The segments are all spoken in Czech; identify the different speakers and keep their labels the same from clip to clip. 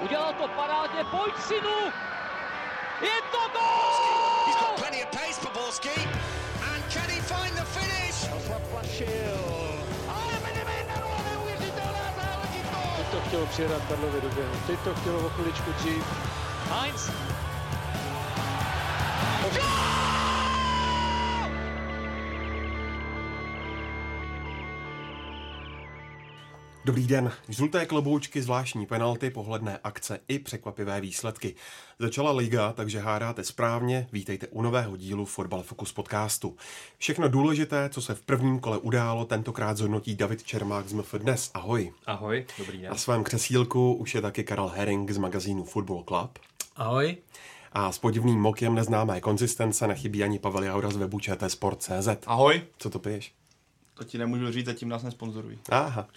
Speaker 1: Udělal to parádně, pojď synu! Je to gol!
Speaker 2: He's got plenty of pace for Borski. And can he find the finish?
Speaker 1: Zaplašil. Ale Benevenero, neuvěřitelná záležitost!
Speaker 3: Teď to chtělo přijedat Karlovi do běhu. Teď to chtělo o chviličku dřív.
Speaker 1: Heinz.
Speaker 4: Dobrý den. Žluté kloboučky, zvláštní penalty, pohledné akce i překvapivé výsledky. Začala liga, takže hádáte správně. Vítejte u nového dílu Fotbal Focus podcastu. Všechno důležité, co se v prvním kole událo, tentokrát zhodnotí David Čermák z MF Dnes. Ahoj.
Speaker 5: Ahoj, dobrý den.
Speaker 4: Na svém křesílku už je taky Karel Herring z magazínu Football Club.
Speaker 5: Ahoj.
Speaker 4: A s podivným mokem neznámé konzistence nechybí ani Pavel Jaura z webu Sport.cz.
Speaker 6: Ahoj.
Speaker 4: Co to piješ?
Speaker 6: To ti nemůžu říct, zatím nás nesponzorují.
Speaker 4: Aha.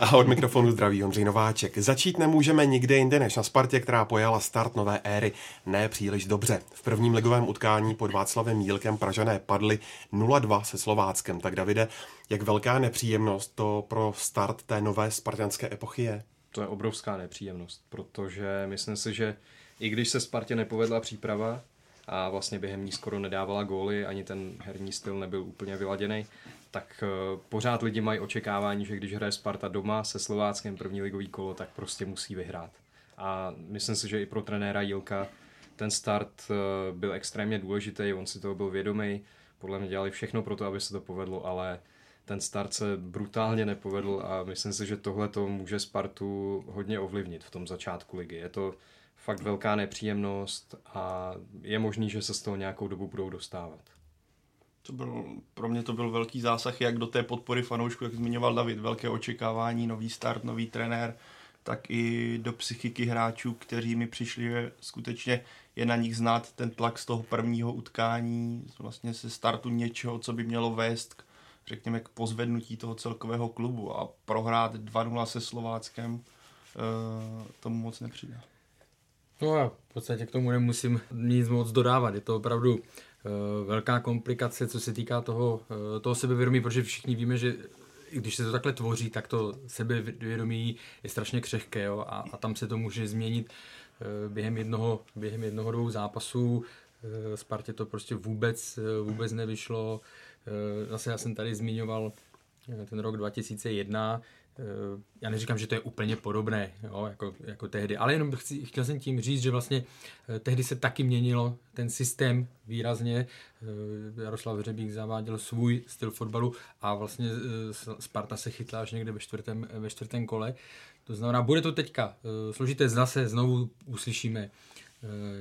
Speaker 4: A od mikrofonu zdraví Ondřej Nováček. Začít nemůžeme nikde jinde než na Spartě, která pojala start nové éry ne příliš dobře. V prvním ligovém utkání pod Václavem Mílkem Pražané padly 0-2 se Slováckem. Tak Davide, jak velká nepříjemnost to pro start té nové spartanské epochy je?
Speaker 5: To je obrovská nepříjemnost, protože myslím si, že i když se Spartě nepovedla příprava a vlastně během ní skoro nedávala góly, ani ten herní styl nebyl úplně vyladěný, tak eh, pořád lidi mají očekávání, že když hraje Sparta doma se Slováckem první ligový kolo, tak prostě musí vyhrát. A myslím si, že i pro trenéra Jilka ten start eh, byl extrémně důležitý, on si toho byl vědomý, podle mě dělali všechno pro to, aby se to povedlo, ale ten start se brutálně nepovedl a myslím si, že tohle to může Spartu hodně ovlivnit v tom začátku ligy. Je to fakt velká nepříjemnost a je možný, že se z toho nějakou dobu budou dostávat.
Speaker 6: To byl, pro mě to byl velký zásah jak do té podpory fanoušků, jak zmiňoval David, velké očekávání, nový start, nový trenér, tak i do psychiky hráčů, kteří mi přišli, že skutečně je na nich znát ten tlak z toho prvního utkání, vlastně se startu něčeho, co by mělo vést k, řekněme, k pozvednutí toho celkového klubu a prohrát 2-0 se Slováckem e, tomu moc nepřidá.
Speaker 7: No a v podstatě k tomu nemusím nic moc dodávat. Je to opravdu velká komplikace, co se týká toho, uh, toho sebevědomí, protože všichni víme, že když se to takhle tvoří, tak to sebevědomí je strašně křehké jo? A, a tam se to může změnit uh, během jednoho, během jednoho dvou zápasů. Spartě to prostě vůbec, vůbec nevyšlo. Zase já jsem tady zmiňoval ten rok 2001, Eh, já neříkám, že to je úplně podobné, jo, jako, jako tehdy, ale jenom chci, chtěl jsem tím říct, že vlastně eh, tehdy se taky měnilo ten systém výrazně. Eh, Jaroslav Hřebík zaváděl svůj styl fotbalu a vlastně Sparta se chytla až někde ve čtvrtém, ve čtvrtém kole. To znamená, bude to teďka složité, zase znovu uslyšíme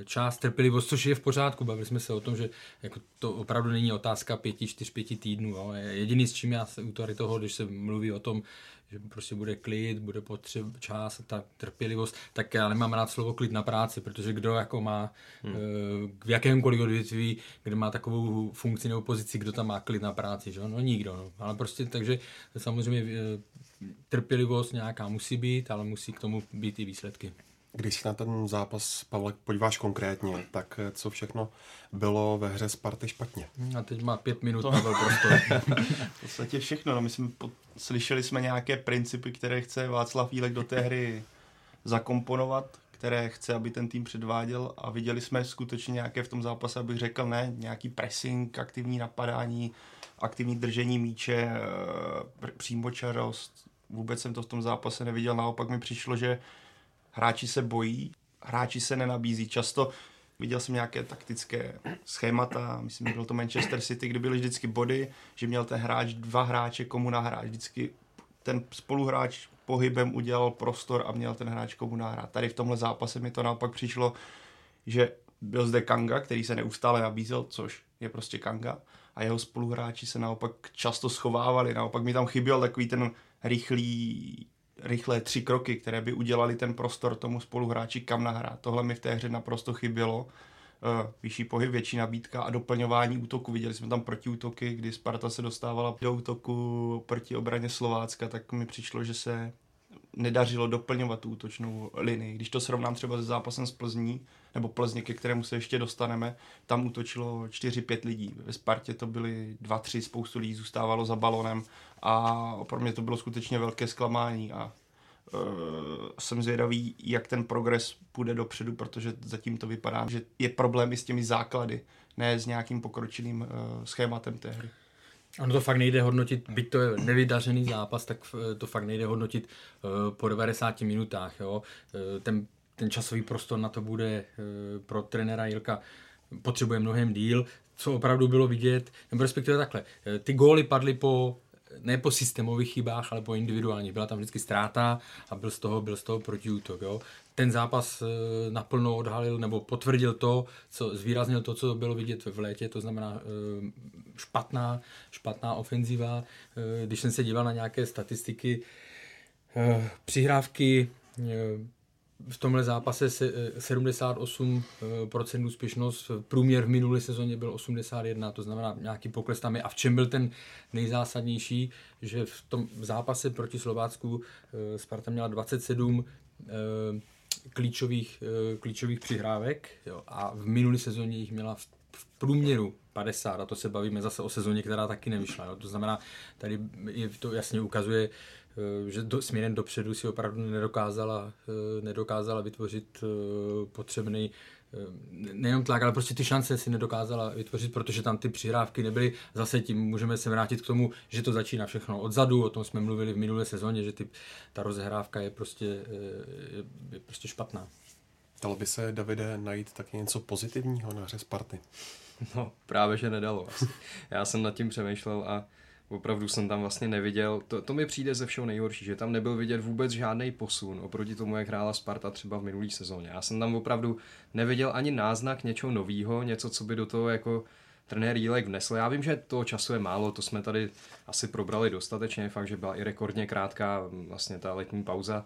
Speaker 7: část trpělivost, což je v pořádku. Bavili jsme se o tom, že jako to opravdu není otázka pěti, čtyř, pěti týdnů. Jo. Jediný, s čím já se u toho, když se mluví o tom, že prostě bude klid, bude potřeb čas, ta trpělivost, tak já nemám rád slovo klid na práci, protože kdo jako má hmm. Eh, v jakémkoliv odvětví, kde má takovou funkci nebo pozici, kdo tam má klid na práci, že? no nikdo, no. ale prostě takže samozřejmě eh, trpělivost nějaká musí být, ale musí k tomu být i výsledky.
Speaker 4: Když se na ten zápas, Pavle, podíváš konkrétně, tak eh, co všechno bylo ve hře Sparty špatně?
Speaker 7: A teď má pět minut to... Pavel prostor.
Speaker 6: v podstatě všechno. No, my jsme pod, slyšeli jsme nějaké principy, které chce Václav Jílek do té hry zakomponovat, které chce, aby ten tým předváděl a viděli jsme skutečně nějaké v tom zápase, abych řekl ne, nějaký pressing, aktivní napadání, aktivní držení míče, eh, přímočarost. Vůbec jsem to v tom zápase neviděl, naopak mi přišlo, že hráči se bojí, hráči se nenabízí. Často viděl jsem nějaké taktické schémata, myslím, že byl to Manchester City, kde byly vždycky body, že měl ten hráč dva hráče, komu nahrát. Vždycky ten spoluhráč pohybem udělal prostor a měl ten hráč komu nahrát. Tady v tomhle zápase mi to naopak přišlo, že byl zde Kanga, který se neustále nabízel, což je prostě Kanga, a jeho spoluhráči se naopak často schovávali. Naopak mi tam chyběl takový ten rychlý rychlé tři kroky, které by udělali ten prostor tomu spoluhráči kam nahrát. Tohle mi v té hře naprosto chybělo. Uh, vyšší pohyb, větší nabídka a doplňování útoku. Viděli jsme tam protiútoky, kdy Sparta se dostávala do útoku proti obraně Slovácka, tak mi přišlo, že se nedařilo doplňovat tu útočnou linii. Když to srovnám třeba se zápasem s Plzní, nebo Plzně, ke kterému se ještě dostaneme, tam útočilo 4-5 lidí. Ve Spartě to byly 2-3, spoustu lidí zůstávalo za balonem a pro mě to bylo skutečně velké zklamání a jsem zvědavý, jak ten progres půjde dopředu, protože zatím to vypadá, že je problém i s těmi základy, ne s nějakým pokročeným uh, schématem té hry.
Speaker 7: Ono to fakt nejde hodnotit, byť to je nevydařený zápas, tak to fakt nejde hodnotit uh, po 90 minutách. Jo? Uh, ten, ten časový prostor na to bude uh, pro trenéra Jilka potřebuje mnohem díl, co opravdu bylo vidět, nebo respektive takhle. Ty góly padly po ne po systémových chybách, ale po individuálních. Byla tam vždycky ztráta a byl z toho, byl z toho protiútok. Jo. Ten zápas e, naplno odhalil nebo potvrdil to, co zvýraznil to, co bylo vidět v létě, to znamená špatná, špatná ofenziva. Když jsem se díval na nějaké statistiky, přihrávky v tomhle zápase 78% eh, úspěšnost, průměr v minulé sezóně byl 81, to znamená nějaký pokles tam je. A v čem byl ten nejzásadnější, že v tom zápase proti Slovácku eh, Sparta měla 27 eh, klíčových, klíčových přihrávek jo, a v minulé sezóně jich měla v, v průměru 50 a to se bavíme zase o sezóně, která taky nevyšla. Jo. To znamená, tady to jasně ukazuje, Eh, že do, směrem dopředu si opravdu nedokázala, eh, nedokázala vytvořit eh, potřebný nejenom tlak, ale prostě ty šance si nedokázala vytvořit, protože tam ty přihrávky nebyly. Zase tím můžeme se vrátit k tomu, že to začíná všechno odzadu, o tom jsme mluvili v minulé sezóně, že ty, ta rozehrávka je prostě, je, je prostě špatná.
Speaker 4: Dalo by se, Davide, najít taky něco pozitivního na hře Sparty?
Speaker 5: No, právě, že nedalo. Asi. Já jsem nad tím přemýšlel a Opravdu jsem tam vlastně neviděl, to, to mi přijde ze všeho nejhorší, že tam nebyl vidět vůbec žádný posun oproti tomu, jak hrála Sparta třeba v minulý sezóně. Já jsem tam opravdu neviděl ani náznak něčeho nového, něco, co by do toho jako trenér Jílek vnesl. Já vím, že toho času je málo, to jsme tady asi probrali dostatečně, fakt, že byla i rekordně krátká vlastně ta letní pauza,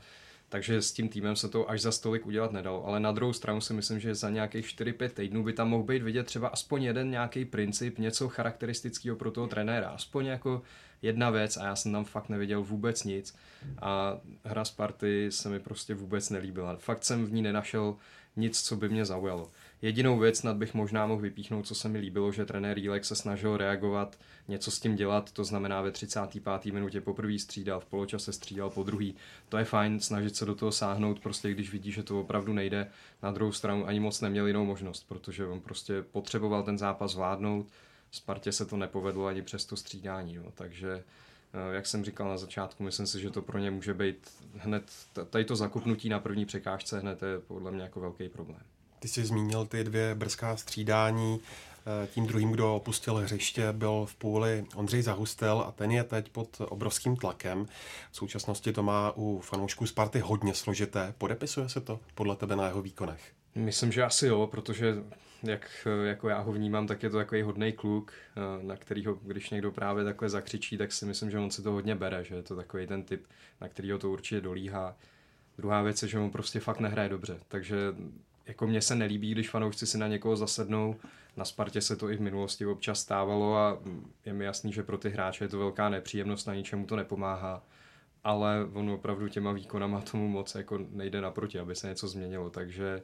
Speaker 5: takže s tím týmem se to až za stolik udělat nedalo. Ale na druhou stranu si myslím, že za nějakých 4-5 týdnů by tam mohl být vidět třeba aspoň jeden nějaký princip, něco charakteristického pro toho trenéra. Aspoň jako jedna věc a já jsem tam fakt neviděl vůbec nic. A hra Sparty se mi prostě vůbec nelíbila. Fakt jsem v ní nenašel nic, co by mě zaujalo. Jedinou věc nad bych možná mohl vypíchnout, co se mi líbilo, že trenér Jílek se snažil reagovat, něco s tím dělat, to znamená ve 35. minutě poprvé střídal, v poločase střídal po druhý. To je fajn, snažit se do toho sáhnout, prostě když vidí, že to opravdu nejde. Na druhou stranu ani moc neměl jinou možnost, protože on prostě potřeboval ten zápas zvládnout. Spartě se to nepovedlo ani přes to střídání, no. takže eh, jak jsem říkal na začátku, myslím si, že to pro ně může být hned, tady to zakupnutí na první překážce hned je podle mě jako velký problém.
Speaker 4: Ty jsi zmínil ty dvě brzká střídání. Eh, tím druhým, kdo opustil hřiště, byl v půli Ondřej Zahustel a ten je teď pod obrovským tlakem. V současnosti to má u fanoušků Sparty hodně složité. Podepisuje se to podle tebe na jeho výkonech?
Speaker 5: Myslím, že asi jo, protože jak jako já ho vnímám, tak je to takový hodný kluk, eh, na kterýho, když někdo právě takhle zakřičí, tak si myslím, že on si to hodně bere, že je to takový ten typ, na kterýho to určitě dolíhá. Druhá věc je, že on prostě fakt nehraje dobře, takže jako mně se nelíbí, když fanoušci si na někoho zasednou. Na Spartě se to i v minulosti občas stávalo a je mi jasný, že pro ty hráče je to velká nepříjemnost, na ničemu to nepomáhá. Ale on opravdu těma výkonama tomu moc jako nejde naproti, aby se něco změnilo. Takže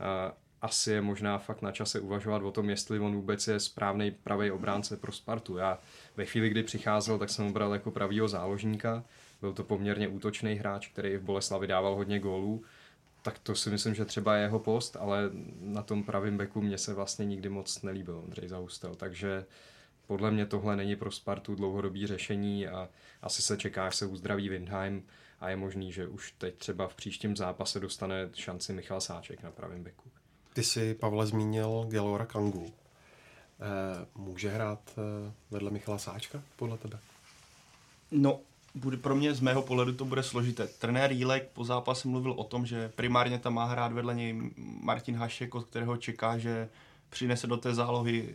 Speaker 5: uh, asi je možná fakt na čase uvažovat o tom, jestli on vůbec je správný pravý obránce pro Spartu. Já ve chvíli, kdy přicházel, tak jsem ho bral jako pravýho záložníka. Byl to poměrně útočný hráč, který v Boleslavi dával hodně gólů tak to si myslím, že třeba je jeho post, ale na tom pravém beku mě se vlastně nikdy moc nelíbil Ondřej Zahustel, takže podle mě tohle není pro Spartu dlouhodobý řešení a asi se čeká, až se uzdraví Windheim a je možný, že už teď třeba v příštím zápase dostane šanci Michal Sáček na pravém beku.
Speaker 4: Ty jsi, Pavle, zmínil Gelora Kangu. Eh, může hrát eh, vedle Michala Sáčka, podle tebe?
Speaker 6: No, bude pro mě z mého pohledu to bude složité. Trenér Jílek po zápase mluvil o tom, že primárně tam má hrát vedle něj Martin Hašek, od kterého čeká, že přinese do té zálohy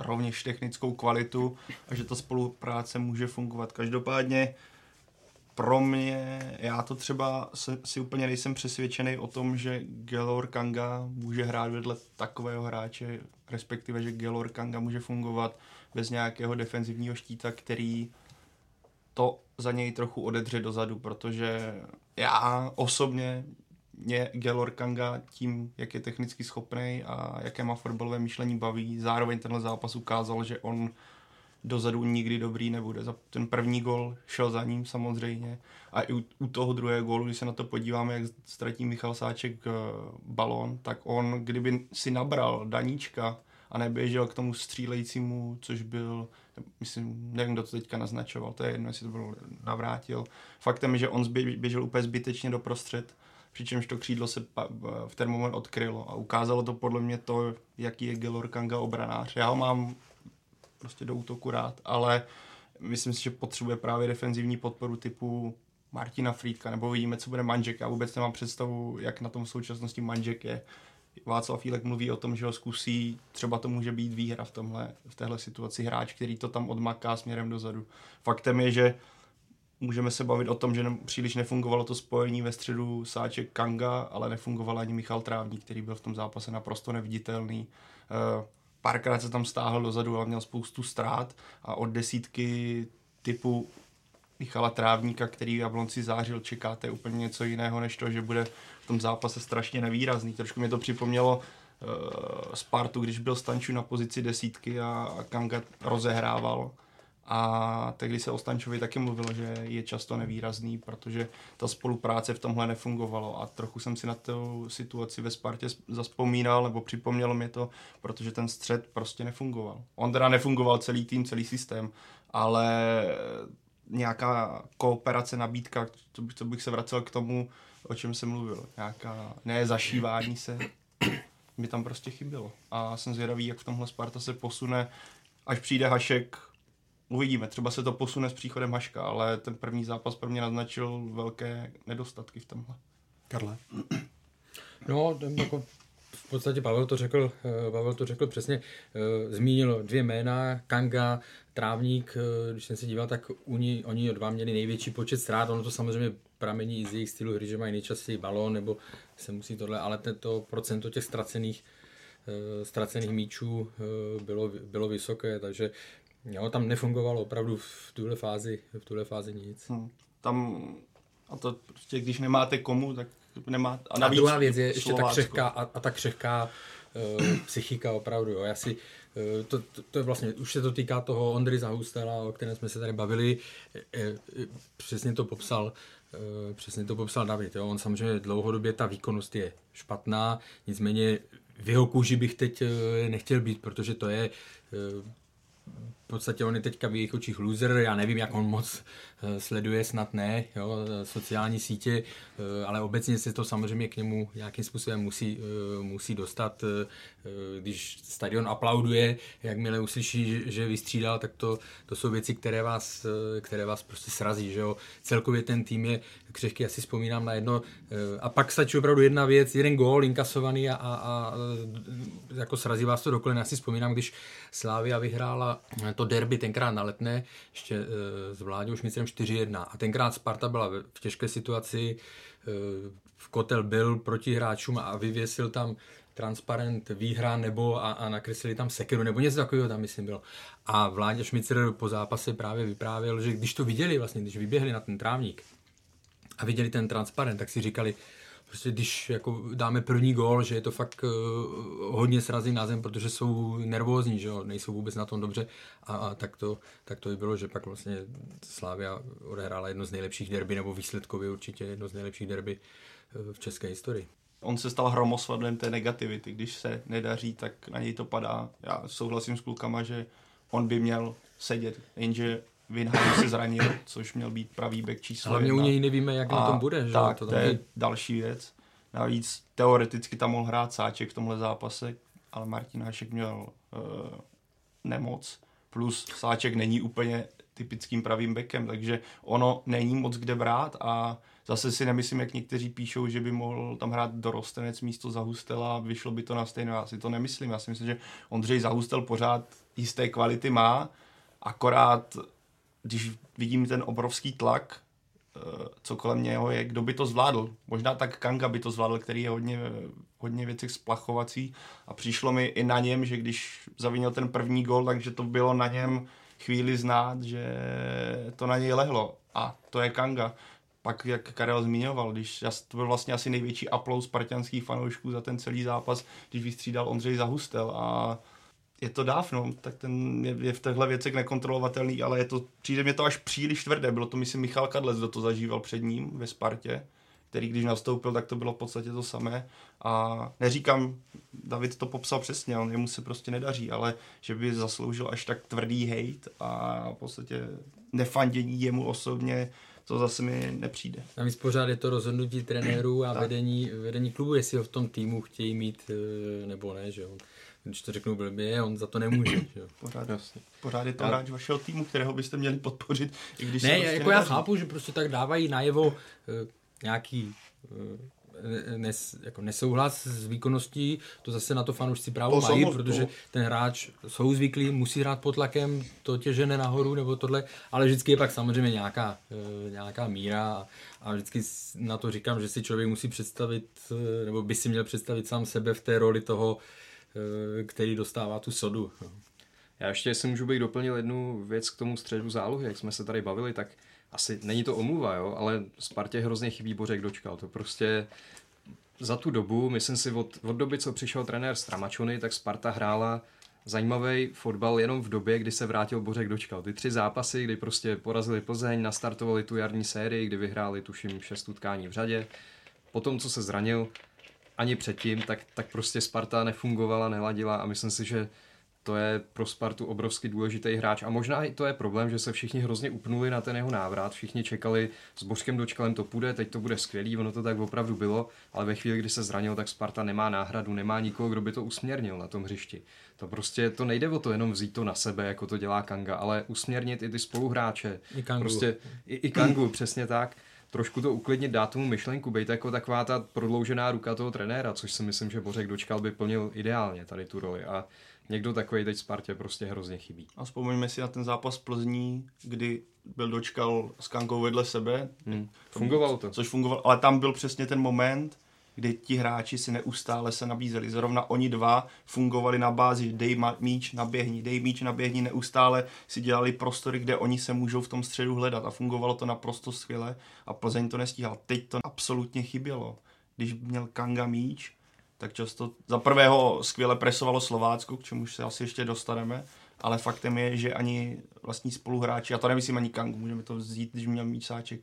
Speaker 6: rovněž technickou kvalitu a že ta spolupráce může fungovat. Každopádně pro mě, já to třeba se, si úplně nejsem přesvědčený o tom, že Gelor Kanga může hrát vedle takového hráče, respektive, že Gelor Kanga může fungovat bez nějakého defenzivního štíta, který to za něj trochu odedře dozadu, protože já osobně mě Gelor Kanga tím, jak je technicky schopný a jaké má fotbalové myšlení baví. Zároveň tenhle zápas ukázal, že on dozadu nikdy dobrý nebude. Ten první gol šel za ním samozřejmě a i u, toho druhého gólu, když se na to podíváme, jak ztratí Michal Sáček uh, balón, tak on, kdyby si nabral Daníčka a neběžel k tomu střílejícímu, což byl, myslím, nevím, kdo to teďka naznačoval, to je jedno, jestli to byl navrátil. Faktem je, že on běžel úplně zbytečně do prostřed, přičemž to křídlo se v ten moment odkrylo a ukázalo to podle mě to, jaký je Gelor Kanga obranář. Já ho mám prostě do útoku rád, ale myslím si, že potřebuje právě defenzivní podporu typu Martina Frýdka, nebo vidíme, co bude Manžek. Já vůbec nemám představu, jak na tom v současnosti Manžek je. Václav Fílek mluví o tom, že ho zkusí, třeba to může být výhra v, tomhle, v téhle situaci, hráč, který to tam odmaká směrem dozadu. Faktem je, že můžeme se bavit o tom, že ne, příliš nefungovalo to spojení ve středu Sáček Kanga, ale nefungoval ani Michal Trávník, který byl v tom zápase naprosto neviditelný. Uh, párkrát se tam stáhl dozadu, ale měl spoustu ztrát a od desítky typu Michala Trávníka, který v Jablonci zářil, čekáte úplně něco jiného, než to, že bude v tom zápase strašně nevýrazný. Trošku mě to připomnělo uh, Spartu, když byl Stanču na pozici desítky a, Kanga rozehrával. A tehdy se o Stančovi taky mluvilo, že je často nevýrazný, protože ta spolupráce v tomhle nefungovalo a trochu jsem si na tu situaci ve Spartě zaspomínal, nebo připomnělo mi to, protože ten střed prostě nefungoval. On teda nefungoval celý tým, celý systém, ale nějaká kooperace, nabídka, co bych se vracel k tomu, o čem jsem mluvil. Nějaká, ne zašívání se, mi tam prostě chybělo. A jsem zvědavý, jak v tomhle Sparta se posune, až přijde Hašek, uvidíme, třeba se to posune s příchodem Haška, ale ten první zápas pro mě naznačil velké nedostatky v tomhle.
Speaker 4: Karle?
Speaker 7: No, jako podstatě Pavel to řekl, eh, Pavel to řekl přesně. Eh, zmínil dvě jména, Kanga, Trávník, eh, když jsem se díval, tak oni, oni dva měli největší počet ztrát. Ono to samozřejmě pramení z jejich stylu hry, že mají nejčastěji balón, nebo se musí tohle, ale to procento těch ztracených, ztracených míčů bylo, bylo vysoké, takže jo, tam nefungovalo opravdu v tuhle fázi, v tuhle fázi nic. Hmm.
Speaker 6: Tam, a to prostě, když nemáte komu, tak nemá.
Speaker 7: A, navíc a druhá věc je ještě ta křehká, a, a ta křehká uh, psychika opravdu. Jo. Já si, uh, to, to, to, je vlastně, už se to týká toho Ondry Zahustela, o kterém jsme se tady bavili, e, přesně to popsal uh, přesně to popsal David. Jo. On samozřejmě dlouhodobě ta výkonnost je špatná, nicméně v jeho kůži bych teď nechtěl být, protože to je v podstatě on je teďka v jejich očích loser, já nevím, jak on moc eh, sleduje, snad ne, jo, sociální sítě, eh, ale obecně se to samozřejmě k němu nějakým způsobem musí, eh, musí dostat, když stadion aplauduje, jakmile uslyší, že vystřídal, tak to, to jsou věci, které vás, které vás prostě srazí, že jo. Celkově ten tým je křehký, já si vzpomínám na jedno, a pak stačí opravdu jedna věc, jeden gól inkasovaný a, a, a jako srazí vás to do kolena. Já si vzpomínám, když Slávia vyhrála to derby tenkrát na letné, ještě e, s Vláďou Šmicem 4-1 a tenkrát Sparta byla v těžké situaci, v kotel byl proti hráčům a vyvěsil tam transparent výhra nebo a, a nakreslili tam sekeru nebo něco takového tam myslím bylo. A Vláďa Šmicer po zápase právě vyprávěl, že když to viděli vlastně, když vyběhli na ten trávník a viděli ten transparent, tak si říkali, prostě když jako dáme první gól, že je to fakt uh, hodně srazí na zem, protože jsou nervózní, že jo, nejsou vůbec na tom dobře a, a tak, to, tak to i bylo, že pak vlastně Slávia odehrála jedno z nejlepších derby, nebo výsledkově určitě jedno z nejlepších derby uh, v české historii.
Speaker 6: On se stal hromosvadlem té negativity, když se nedaří, tak na něj to padá. Já souhlasím s klukama, že on by měl sedět, jenže Vinham se zranil, což měl být pravý back číslo
Speaker 7: Hlavně jedna. u něj nevíme, jak a na tom bude. Že?
Speaker 6: Tak, to, to je další věc. Navíc teoreticky tam mohl hrát Sáček v tomhle zápase, ale Martin Hašek měl uh, nemoc. Plus Sáček není úplně typickým pravým bekem, takže ono není moc kde brát a zase si nemyslím, jak někteří píšou, že by mohl tam hrát dorostenec místo Zahustela, vyšlo by to na stejno, já si to nemyslím, já si myslím, že Ondřej Zahustel pořád jisté kvality má, akorát když vidím ten obrovský tlak, eh, co kolem něho je, kdo by to zvládl. Možná tak Kanga by to zvládl, který je hodně, hodně věcí splachovací a přišlo mi i na něm, že když zavinil ten první gol, takže to bylo na něm chvíli znát, že to na něj lehlo a to je Kanga. Pak, jak Karel zmiňoval, když to byl vlastně asi největší aplaus spartianských fanoušků za ten celý zápas, když vystřídal Ondřej Zahustel a je to dáv, no, tak ten je, je v těchto věcech nekontrolovatelný, ale je to, přijde mě to až příliš tvrdé. Bylo to, myslím, Michal Kadlec, kdo to zažíval před ním ve Spartě, který když nastoupil, tak to bylo v podstatě to samé. A neříkám, David to popsal přesně, on jemu se prostě nedaří, ale že by zasloužil až tak tvrdý hate a v podstatě nefandění jemu osobně, to zase mi nepřijde.
Speaker 7: Navíc pořád je to rozhodnutí trenérů a vedení, vedení klubu, jestli ho v tom týmu chtějí mít eh, nebo ne, že jo. Když to řeknu blbě, on za to nemůže. Že.
Speaker 6: Pořád, pořád je to hráč vašeho týmu, kterého byste měli podpořit, i když
Speaker 7: ne,
Speaker 6: se
Speaker 7: jako
Speaker 6: prostě
Speaker 7: já chápu, že prostě tak dávají najevo eh, nějaký eh, nes, jako nesouhlas s výkonností, to zase na to fanoušci právo
Speaker 6: To
Speaker 7: mají, protože
Speaker 6: to-
Speaker 7: ten hráč jsou zvyklí, musí hrát pod tlakem, to tě žene nahoru nebo tohle, ale vždycky je pak samozřejmě nějaká, eh, nějaká míra a, a vždycky na to říkám, že si člověk musí představit, nebo by si měl představit sám sebe v té roli toho, který dostává tu sodu. no.
Speaker 5: Já ještě, jestli můžu být doplnil jednu věc k tomu středu zálohy, jak jsme se tady bavili, tak asi není to omluva, jo, ale Spartě hrozně chybí Bořek Dočkal. To prostě za tu dobu, myslím si od, od doby, co přišel trenér Stramačony, tak Sparta hrála zajímavý fotbal jenom v době, kdy se vrátil Bořek Dočkal. Ty tři zápasy, kdy prostě porazili Plzeň, nastartovali tu jarní sérii, kdy vyhráli tuším šest utkání v řadě. Potom, co se zranil, ani předtím, tak, tak prostě Sparta nefungovala, neladila a myslím si, že to je pro Spartu obrovsky důležitý hráč. A možná i to je problém, že se všichni hrozně upnuli na ten jeho návrat. Všichni čekali, s Božkem Dočkalem to půjde, teď to bude skvělý, ono to tak opravdu bylo, ale ve chvíli, kdy se zranil, tak Sparta nemá náhradu, nemá nikoho, kdo by to usměrnil na tom hřišti. To prostě, to nejde o to jenom vzít to na sebe, jako to dělá Kanga, ale usměrnit i ty spoluhráče.
Speaker 7: I Kangu.
Speaker 5: Prostě i, i Kangu, přesně tak trošku to uklidnit, dát tomu myšlenku, být jako taková ta prodloužená ruka toho trenéra, což si myslím, že Bořek Dočkal by plnil ideálně tady tu roli a někdo takový teď Spartě prostě hrozně chybí.
Speaker 6: A vzpomeňme si na ten zápas Plzní, kdy byl dočkal s Kankou vedle sebe.
Speaker 5: Hmm. Fungovalo to.
Speaker 6: Což fungovalo, ale tam byl přesně ten moment, kdy ti hráči si neustále se nabízeli. Zrovna oni dva fungovali na bázi dej míč, naběhni, dej míč, naběhni, neustále si dělali prostory, kde oni se můžou v tom středu hledat a fungovalo to naprosto skvěle a Plzeň to nestíhal. Teď to absolutně chybělo. Když měl Kanga míč, tak často za prvého skvěle presovalo Slovácko, k čemuž se asi ještě dostaneme, ale faktem je, že ani vlastní spoluhráči, a to nemyslím ani Kangu, můžeme to vzít, když měl míčáček,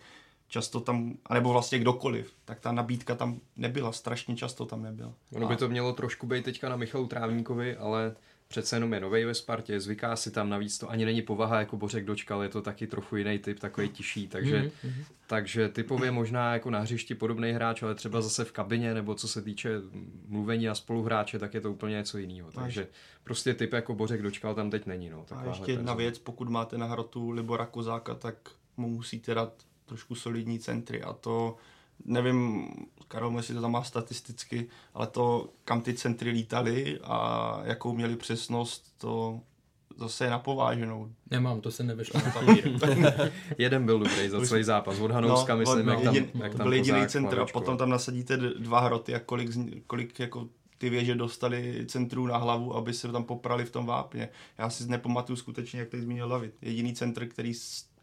Speaker 6: často tam, anebo vlastně kdokoliv, tak ta nabídka tam nebyla, strašně často tam nebyla.
Speaker 5: Ono by to mělo trošku být teďka na Michalu Trávníkovi, ale přece jenom je novej ve Spartě, zvyká si tam navíc to ani není povaha jako Bořek Dočkal, je to taky trochu jiný typ, takový tišší, takže, mm-hmm. takže typově možná jako na hřišti podobný hráč, ale třeba zase v kabině, nebo co se týče mluvení a spoluhráče, tak je to úplně něco jiného. Takže prostě typ jako Bořek Dočkal tam teď není. No,
Speaker 6: A ještě jedna věc, pokud máte na hrotu Libora Kozáka, tak mu musíte dát trošku solidní centry a to nevím, Karol, jestli to tam má statisticky, ale to, kam ty centry lítaly a jakou měli přesnost, to zase je napováženou.
Speaker 7: Nemám, to se nevešlo na papír.
Speaker 5: Jeden byl dobrý za celý zápas, od Hanouska, myslím, jak tam,
Speaker 6: jedin,
Speaker 5: jak
Speaker 6: to
Speaker 5: tam
Speaker 6: byl jediný centr a potom tam nasadíte dva hroty a kolik, kolik jako ty věže dostali centrů na hlavu, aby se tam poprali v tom vápně. Já si nepamatuju skutečně, jak tady zmínil David. Jediný centr, který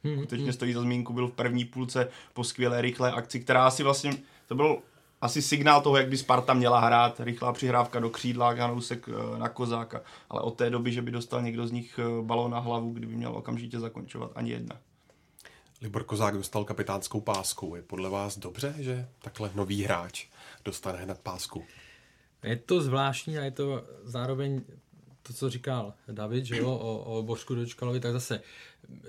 Speaker 6: s- skutečně stojí za zmínku, byl v první půlce po skvělé rychlé akci, která asi vlastně, to byl asi signál toho, jak by Sparta měla hrát, rychlá přihrávka do křídla, Hanousek eh, na Kozáka, ale od té doby, že by dostal někdo z nich eh, balón na hlavu, kdyby měl okamžitě zakončovat, ani jedna.
Speaker 4: Libor Kozák dostal kapitánskou pásku. Je podle vás dobře, že takhle nový hráč dostane hned pásku?
Speaker 7: Je to zvláštní a je to zároveň to, co říkal David, že jo, o, o Božku Dočkalovi, tak zase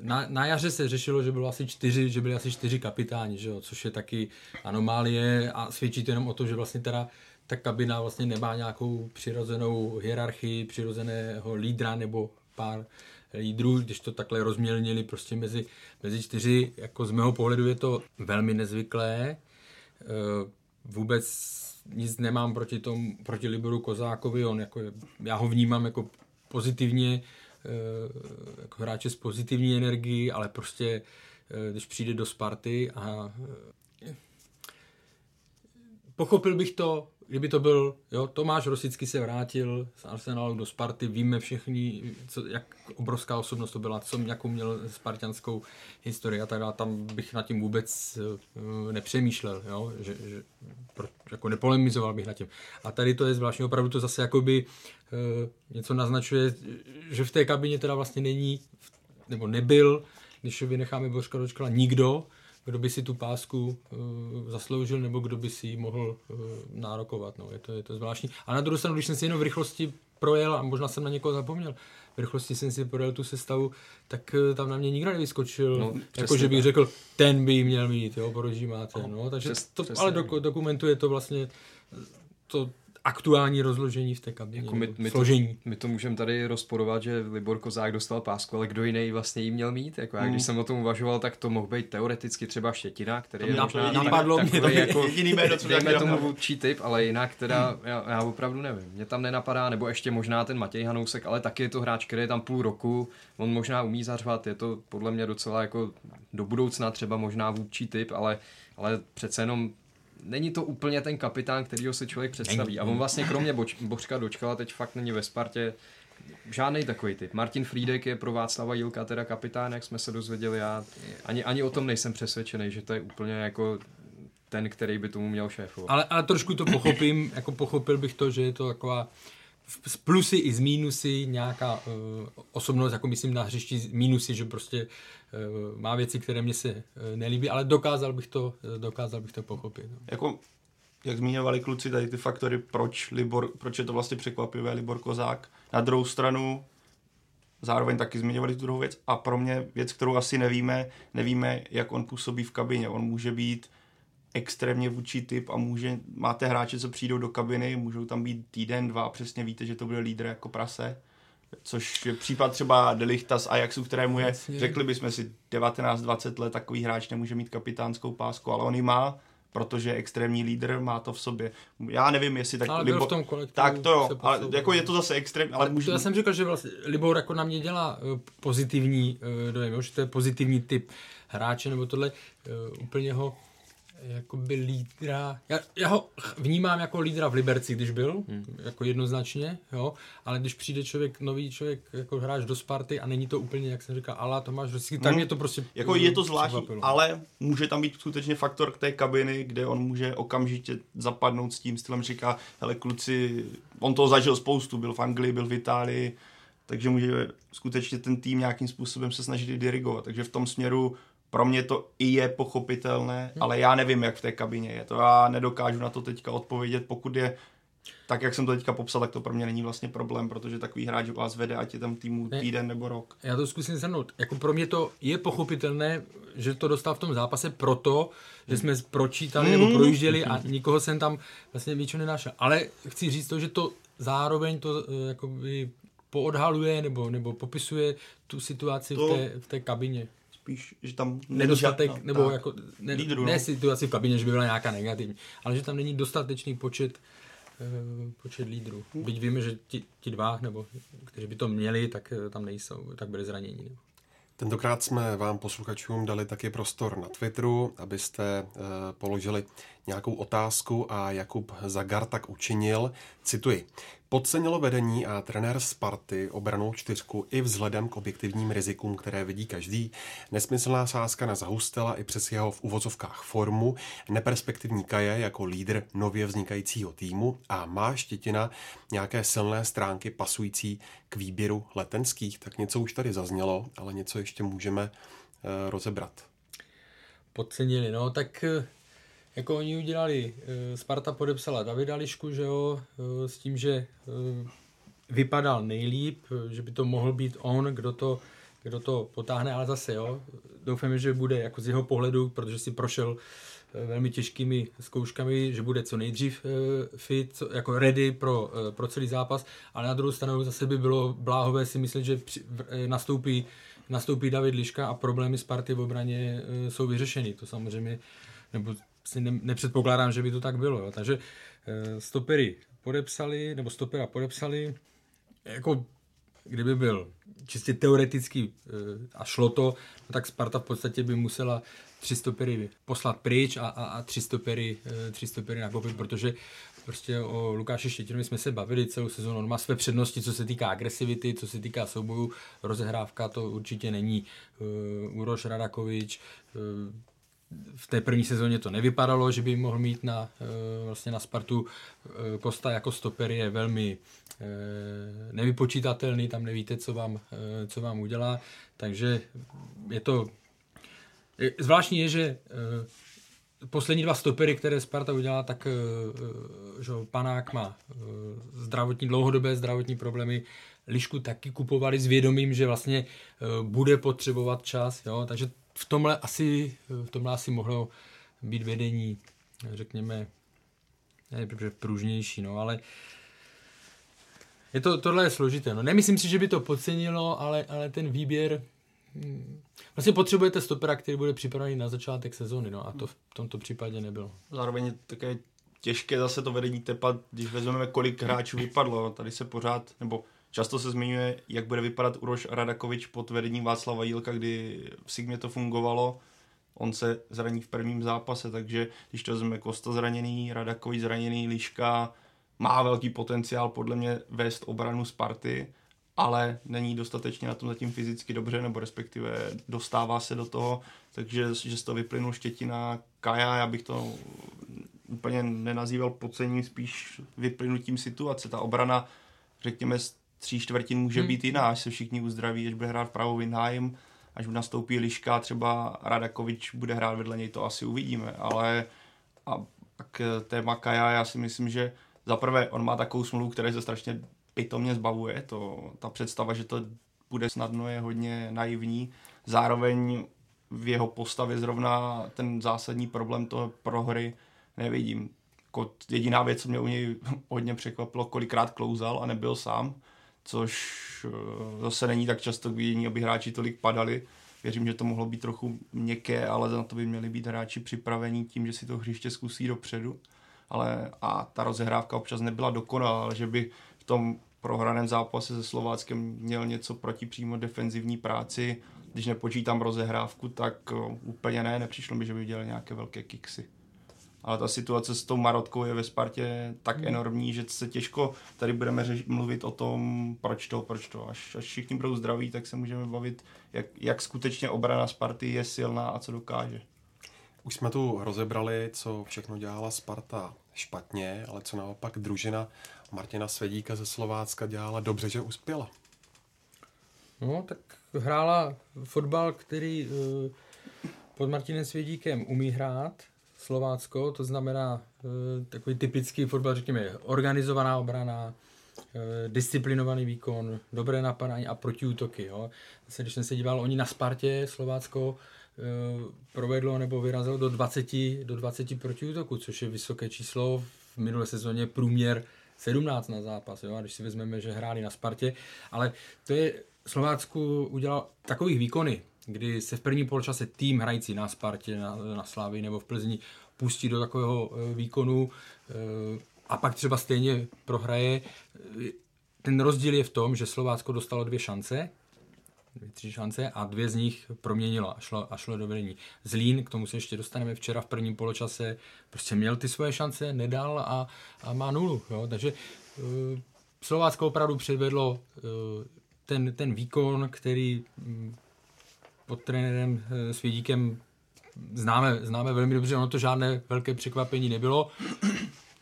Speaker 7: na, na jaře se řešilo, že bylo asi čtyři, že byli asi čtyři kapitáni, že jo, což je taky anomálie a svědčí to jenom o to, že vlastně teda ta kabina vlastně nemá nějakou přirozenou hierarchii, přirozeného lídra nebo pár lídrů, když to takhle rozmělnili prostě mezi, mezi čtyři, jako z mého pohledu je to velmi nezvyklé. Eh, Vůbec nic nemám proti tomu, proti Liboru Kozákovi, on jako, já ho vnímám jako pozitivně, eh, jako hráče s pozitivní energií, ale prostě eh, když přijde do Sparty a eh, pochopil bych to, kdyby to byl, jo, Tomáš Rosický se vrátil z Arsenalu do Sparty, víme všichni, co, jak obrovská osobnost to byla, co, jakou měl spartianskou historii a tak dále, tam bych nad tím vůbec uh, nepřemýšlel, jo, že, že pro, jako nepolemizoval bych nad tím. A tady to je zvláštní, opravdu to zase jakoby uh, něco naznačuje, že v té kabině teda vlastně není, nebo nebyl, když vynecháme Božka Dočkala, nikdo, kdo by si tu pásku uh, zasloužil nebo kdo by si ji mohl uh, nárokovat. No, je, to, je to zvláštní. A na druhou stranu, když jsem si jenom v rychlosti projel, a možná jsem na někoho zapomněl, v rychlosti jsem si projel tu sestavu, tak uh, tam na mě nikdo nevyskočil. No, jako, že bych tak. řekl, ten by měl mít, jo, poroží máte. No, takže Přes, to, ale do, dokumentuje to vlastně to aktuální rozložení v té kabině, jako my,
Speaker 5: my
Speaker 7: složení.
Speaker 5: To, my to můžeme tady rozporovat, že Libor Kozák dostal pásku, ale kdo jiný vlastně jí měl mít? Jako já, když hmm. jsem o tom uvažoval, tak to mohl být teoreticky třeba Štětina, který to je možná
Speaker 7: napadlo
Speaker 5: takový, mě
Speaker 7: to
Speaker 5: jako, jediný jméno, co dejme tomu vůdčí typ, ale jinak teda hmm. já, já, opravdu nevím. Mě tam nenapadá, nebo ještě možná ten Matěj Hanousek, ale taky je to hráč, který je tam půl roku, on možná umí zařvat, je to podle mě docela jako do budoucna třeba možná vůdčí typ, ale, ale přece jenom není to úplně ten kapitán, kterýho se člověk představí. A on vlastně kromě Boč, Bočka dočkala, teď fakt není ve Spartě žádný takový typ. Martin Frídek je pro Václava Jilka teda kapitán, jak jsme se dozvěděli. Já ani, ani o tom nejsem přesvědčený, že to je úplně jako ten, který by tomu měl šéfovat.
Speaker 7: Ale, ale trošku to pochopím, jako pochopil bych to, že je to taková z plusy i z mínusy nějaká uh, osobnost, jako myslím na hřišti mínusy, že prostě uh, má věci, které mě se uh, nelíbí, ale dokázal bych to, uh, dokázal bych to pochopit. No.
Speaker 6: Jako, jak zmiňovali kluci tady ty faktory, proč, Libor, proč je to vlastně překvapivé Libor Kozák. Na druhou stranu zároveň taky zmiňovali tu druhou věc a pro mě věc, kterou asi nevíme, nevíme, jak on působí v kabině. On může být extrémně vůči typ a může, máte hráče, co přijdou do kabiny, můžou tam být týden, dva a přesně víte, že to bude lídr jako prase. Což je případ třeba Delichta z Ajaxu, kterému je, Jasně. řekli bychom si, 19-20 let takový hráč nemůže mít kapitánskou pásku, ale on ji má, protože je extrémní lídr, má to v sobě. Já nevím, jestli tak...
Speaker 7: Ale Libo... v tom
Speaker 6: tak to jo, ale jako je to zase extrém, ale,
Speaker 7: ale může... Já jsem říkal, že vlastně Libor jako na mě dělá uh, pozitivní uh, dojem, že to je pozitivní typ hráče, nebo tohle uh, úplně ho jakoby lídra, já, já ho vnímám jako lídra v Liberci, když byl, hmm. jako jednoznačně, jo, ale když přijde člověk, nový člověk, jako hráč do Sparty a není to úplně, jak jsem říkal, ala Tomáš Rosický, tak hmm. je to prostě
Speaker 6: Jako je to zvláštní, ale může tam být skutečně faktor k té kabiny, kde on může okamžitě zapadnout s tím stylem, říká, hele kluci, on to zažil spoustu, byl v Anglii, byl v Itálii, takže může skutečně ten tým nějakým způsobem se snažit dirigovat, takže v tom směru pro mě to i je pochopitelné, hmm. ale já nevím, jak v té kabině je. To já nedokážu na to teďka odpovědět. Pokud je tak, jak jsem to teďka popsal, tak to pro mě není vlastně problém, protože takový hráč vás vede, ať je tam týmu ne, týden nebo rok.
Speaker 7: Já to zkusím zhrnout. Jako pro mě to je pochopitelné, že to dostal v tom zápase proto, že jsme pročítali nebo hmm. projížděli a nikoho jsem tam vlastně míčo nenašel. Ale chci říct to, že to zároveň to uh, jakoby poodhaluje nebo, nebo popisuje tu situaci to... v, té, v té kabině
Speaker 6: spíš, že tam
Speaker 7: nedostatek, žádná, nebo tak, jako, ne, lídru, ne no. situaci v kabině, že by byla nějaká negativní, ale že tam není dostatečný počet uh, počet lídrů. Byť víme, že ti, ti dva, nebo kteří by to měli, tak uh, tam nejsou, tak byli zranění. Nebo.
Speaker 4: Tentokrát jsme vám posluchačům dali taky prostor na Twitteru, abyste uh, položili nějakou otázku a Jakub Zagar tak učinil. Cituji. Podcenilo vedení a trenér Sparty obranou čtyřku i vzhledem k objektivním rizikům, které vidí každý. Nesmyslná sázka na Zahustela i přes jeho v uvozovkách formu, neperspektivní Kaje jako lídr nově vznikajícího týmu a má Štětina nějaké silné stránky pasující k výběru letenských. Tak něco už tady zaznělo, ale něco ještě můžeme uh, rozebrat.
Speaker 7: Podcenili, no tak uh jako oni udělali, eh, Sparta podepsala Davida Lišku, že jo, eh, s tím, že eh, vypadal nejlíp, že by to mohl být on, kdo to, kdo to potáhne, ale zase jo, doufáme, že bude jako z jeho pohledu, protože si prošel velmi těžkými zkouškami, že bude co nejdřív fit, jako ready pro, pro celý zápas, ale na druhou stranu zase by bylo bláhové si myslet, že nastoupí, nastoupí David Liška a problémy Sparty v obraně jsou vyřešeny. To samozřejmě, nebo si ne, nepředpokládám, že by to tak bylo. Jo. Takže e, stopery podepsali, nebo stopera podepsali, jako kdyby byl čistě teoretický e, a šlo to, no tak Sparta v podstatě by musela tři stopery poslat pryč a, a, a tři, stopery, e, tři stopery nakoupit, protože prostě o Lukáši Štětinovi jsme se bavili celou sezónu. On má své přednosti, co se týká agresivity, co se týká soubojů. Rozehrávka to určitě není. Uh, Uroš Radakovič, uh, v té první sezóně to nevypadalo, že by mohl mít na, uh, vlastně na Spartu. Uh, Kosta jako stoper je velmi uh, nevypočítatelný, tam nevíte, co vám, co vám udělá. Takže je to... Zvláštní je, že poslední dva stopery, které Sparta udělala, tak že Panák má zdravotní, dlouhodobé zdravotní problémy, Lišku taky kupovali s vědomím, že vlastně bude potřebovat čas, jo? takže v tomhle asi, v tomhle asi mohlo být vedení, řekněme, ne, pružnější, no, ale je to, tohle je složité. No. Nemyslím si, že by to podcenilo, ale, ale ten výběr Hmm. Vlastně potřebujete stopera, který bude připravený na začátek sezóny, no a to v tomto případě nebylo.
Speaker 6: Zároveň je také těžké zase to vedení tepat, když vezmeme, kolik hráčů vypadlo. Tady se pořád, nebo často se zmiňuje, jak bude vypadat Uroš Radakovič pod vedením Václava Jílka, kdy v Sigmě to fungovalo. On se zraní v prvním zápase, takže když to vezmeme Kosta zraněný, Radakovič zraněný, Liška, má velký potenciál podle mě vést obranu Sparty ale není dostatečně na tom zatím fyzicky dobře, nebo respektive dostává se do toho, takže že z toho vyplynul Štětina Kaja, já bych to úplně nenazýval podcením, spíš vyplynutím situace. Ta obrana, řekněme, tří čtvrtin může hmm. být jiná, až se všichni uzdraví, až bude hrát vpravo Winheim, až nastoupí Liška, třeba Radakovič bude hrát vedle něj, to asi uvidíme, ale a tak téma Kaja, já si myslím, že za prvé on má takovou smlouvu, která se strašně i to mě zbavuje, to, ta představa, že to bude snadno, je hodně naivní. Zároveň v jeho postavě zrovna ten zásadní problém toho prohry nevidím. Jako jediná věc, co mě u něj hodně překvapilo, kolikrát klouzal a nebyl sám, což eh, zase není tak často k vidění, aby hráči tolik padali. Věřím, že to mohlo být trochu měkké, ale na to by měli být hráči připravení tím, že si to hřiště zkusí dopředu. Ale a ta rozehrávka občas nebyla dokonalá, ale že by v tom prohraném zápase se Slováckem měl něco proti přímo defenzivní práci. Když nepočítám rozehrávku, tak eh, úplně ne, nepřišlo mi, že by dělal nějaké velké kiksy. Ale ta situace s tou Marotkou je ve Spartě tak hmm. enormní, že se těžko tady budeme řeš- mluvit o tom, proč to, proč to. Až, až všichni budou zdraví, tak se můžeme bavit, jak, jak skutečně obrana Sparty je silná a co dokáže.
Speaker 4: Už jsme tu rozebrali, co všechno dělala Sparta špatně, ale co naopak družina Martina Svedíka ze Slovácka dělala dobře, že uspěla.
Speaker 7: No, tak hrála fotbal, který uh, pod Martinem Svědíkem umí hrát, Slovácko, to znamená uh, takový typický fotbal, řekněme, organizovaná obrana, uh, disciplinovaný výkon, dobré napadání a protiútoky. Jo. Zase, když jsem se díval, oni na Spartě Slovácko provedlo nebo vyrazilo do 20, do 20 protiútoků, což je vysoké číslo. V minulé sezóně průměr 17 na zápas, jo, a když si vezmeme, že hráli na Spartě, ale to je, Slovácku udělal takových výkony, kdy se v prvním poločase tým hrající na Spartě, na, na Slávii nebo v Plzni pustí do takového e, výkonu e, a pak třeba stejně prohraje. Ten rozdíl je v tom, že Slovácko dostalo dvě šance, dvě, tři šance a dvě z nich proměnilo a šlo, a šlo do vedení. Zlín, k tomu se ještě dostaneme včera v prvním poločase, prostě měl ty svoje šance, nedal a, a má nulu. Jo? Takže uh, Slovácko opravdu předvedlo ten, ten výkon, který pod trenérem uh, Svědíkem známe, známe velmi dobře, ono to žádné velké překvapení nebylo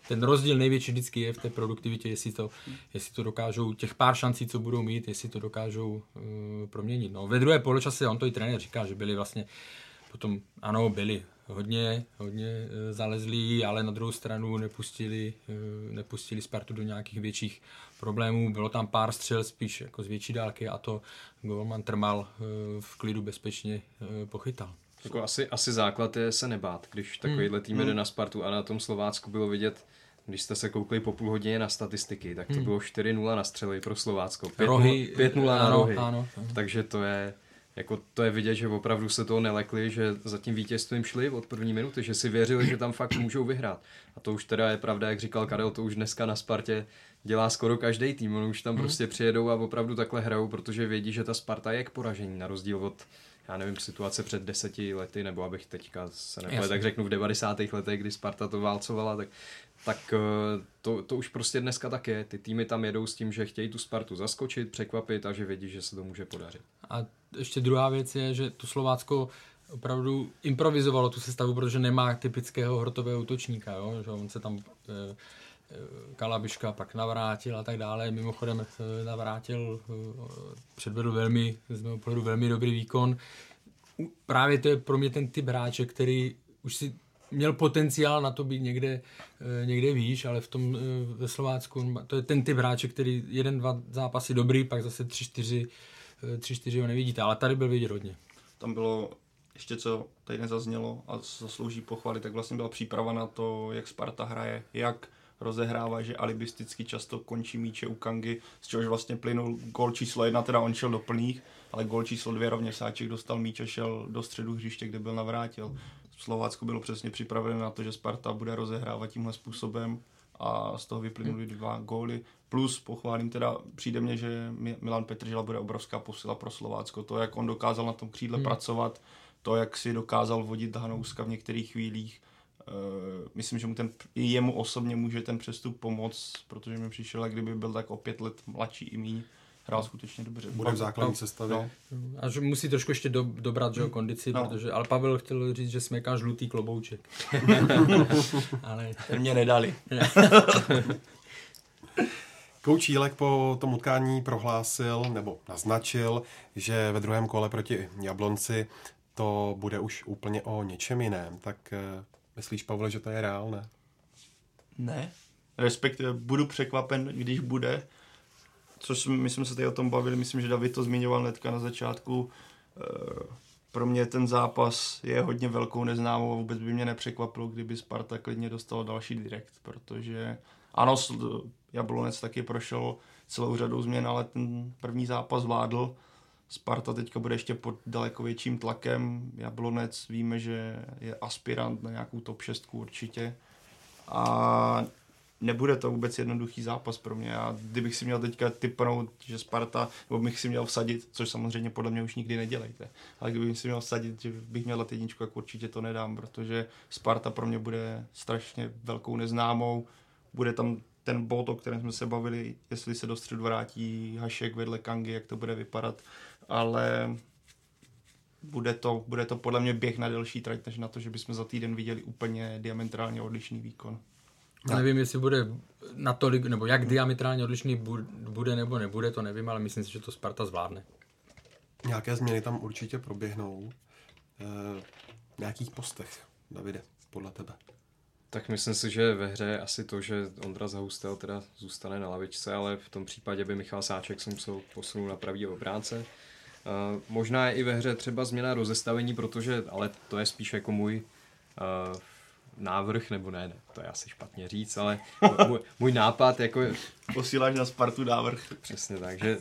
Speaker 7: ten rozdíl největší vždycky je v té produktivitě, jestli to, jestli to dokážou, těch pár šancí, co budou mít, jestli to dokážou uh, proměnit. No, ve druhé poločase, on to i trenér říká, že byli vlastně potom, ano, byli hodně, hodně uh, zalezlí, ale na druhou stranu nepustili, uh, nepustili Spartu do nějakých větších problémů. Bylo tam pár střel spíš jako z větší dálky a to Golman Trmal uh, v klidu bezpečně uh, pochytal.
Speaker 5: Jako asi, asi základ je se nebát, když takovýhle tým jde hmm. na Spartu a na tom Slovácku bylo vidět, když jste se koukli po půl hodině na statistiky, tak to hmm. bylo 4-0 na střely pro Slovácko. 5-0 na rohy. Ano, ano. Takže to je, jako to je vidět, že opravdu se toho nelekli, že za tím vítězstvím šli od první minuty, že si věřili, že tam fakt můžou vyhrát. A to už teda je pravda, jak říkal Karel, to už dneska na Spartě dělá skoro každý tým. Oni už tam hmm. prostě přijedou a opravdu takhle hrajou, protože vědí, že ta Sparta je k poražení, na rozdíl od já nevím, situace před deseti lety, nebo abych teďka se nepojel, tak řeknu v 90. letech, kdy Sparta to válcovala, tak, tak eh, to, to už prostě dneska tak je. Ty týmy tam jedou s tím, že chtějí tu Spartu zaskočit, překvapit a že vědí, že se to může podařit.
Speaker 7: A ještě druhá věc je, že to Slovácko opravdu improvizovalo tu sestavu, protože nemá typického hrotového útočníka, jo? že on se tam e, Kalabiška pak navrátil a tak dále. Mimochodem navrátil, předvedl velmi, z mého pohledu velmi dobrý výkon. Právě to je pro mě ten typ hráče, který už si měl potenciál na to být někde, někde výš, ale v tom ve Slovácku to je ten typ hráče, který jeden, dva zápasy dobrý, pak zase tři, čtyři, tři, čtyři ho nevidíte, ale tady byl vidět hodně.
Speaker 6: Tam bylo ještě co tady nezaznělo a zaslouží pochvaly, tak vlastně byla příprava na to, jak Sparta hraje, jak rozehrává, že alibisticky často končí míče u Kangy, z čehož vlastně plynul gol číslo jedna, teda on šel do plných, ale gol číslo dvě rovně Sáček dostal míč a šel do středu hřiště, kde byl navrátil. Slovácko bylo přesně připraveno na to, že Sparta bude rozehrávat tímhle způsobem a z toho vyplynuly dva góly. Plus pochválím teda, přijde mně, že Milan Petržela bude obrovská posila pro Slovácko. To, jak on dokázal na tom křídle hmm. pracovat, to, jak si dokázal vodit Hanouska v některých chvílích, myslím, že mu ten, jemu osobně může ten přestup pomoct, protože mi přišel, jak kdyby byl tak o pět let mladší i míň, hrál skutečně dobře.
Speaker 4: Bude v základní sestavě. No.
Speaker 7: A že musí trošku ještě do, dobrat že, kondici, no. protože, ale Pavel chtěl říct, že směká žlutý klobouček.
Speaker 6: ale... Ten mě nedali.
Speaker 4: Kouč Jílek po tom utkání prohlásil nebo naznačil, že ve druhém kole proti Jablonci to bude už úplně o něčem jiném. Tak eh, Myslíš, Pavle, že to je reálné?
Speaker 6: Ne. Respektive budu překvapen, když bude. Což my jsme se tady o tom bavili, myslím, že David to zmiňoval netka na začátku. Eh, pro mě ten zápas je hodně velkou neznámou a vůbec by mě nepřekvapilo, kdyby Sparta klidně dostal další direkt, protože ano, Jablonec taky prošel celou řadou změn, ale ten první zápas vládl Sparta teďka bude ještě pod daleko větším tlakem. Jablonec víme, že je aspirant na nějakou top 6 určitě. A nebude to vůbec jednoduchý zápas pro mě. A kdybych si měl teďka typnout, že Sparta, nebo bych si měl vsadit, což samozřejmě podle mě už nikdy nedělejte, ale kdybych si měl vsadit, že bych měl dát jedničku, tak určitě to nedám, protože Sparta pro mě bude strašně velkou neznámou. Bude tam ten bod, o kterém jsme se bavili, jestli se do středu vrátí Hašek vedle Kangy, jak to bude vypadat ale bude to, bude to podle mě běh na delší trať, než na to, že bychom za týden viděli úplně diametrálně odlišný výkon.
Speaker 7: Já nevím, jestli bude natolik, nebo jak diametrálně odlišný bude nebo nebude, to nevím, ale myslím si, že to Sparta zvládne.
Speaker 4: Nějaké změny tam určitě proběhnou. E, nějakých postech, Davide, podle tebe?
Speaker 5: Tak myslím si, že ve hře je asi to, že Ondra Zahustel teda zůstane na lavičce, ale v tom případě by Michal Sáček se musel posunout na pravý obránce. Uh, možná je i ve hře třeba změna rozestavení, protože, ale to je spíš jako můj uh, návrh, nebo ne, ne, to je asi špatně říct, ale můj, můj nápad jako...
Speaker 6: Posíláš na Spartu návrh.
Speaker 5: Přesně tak, že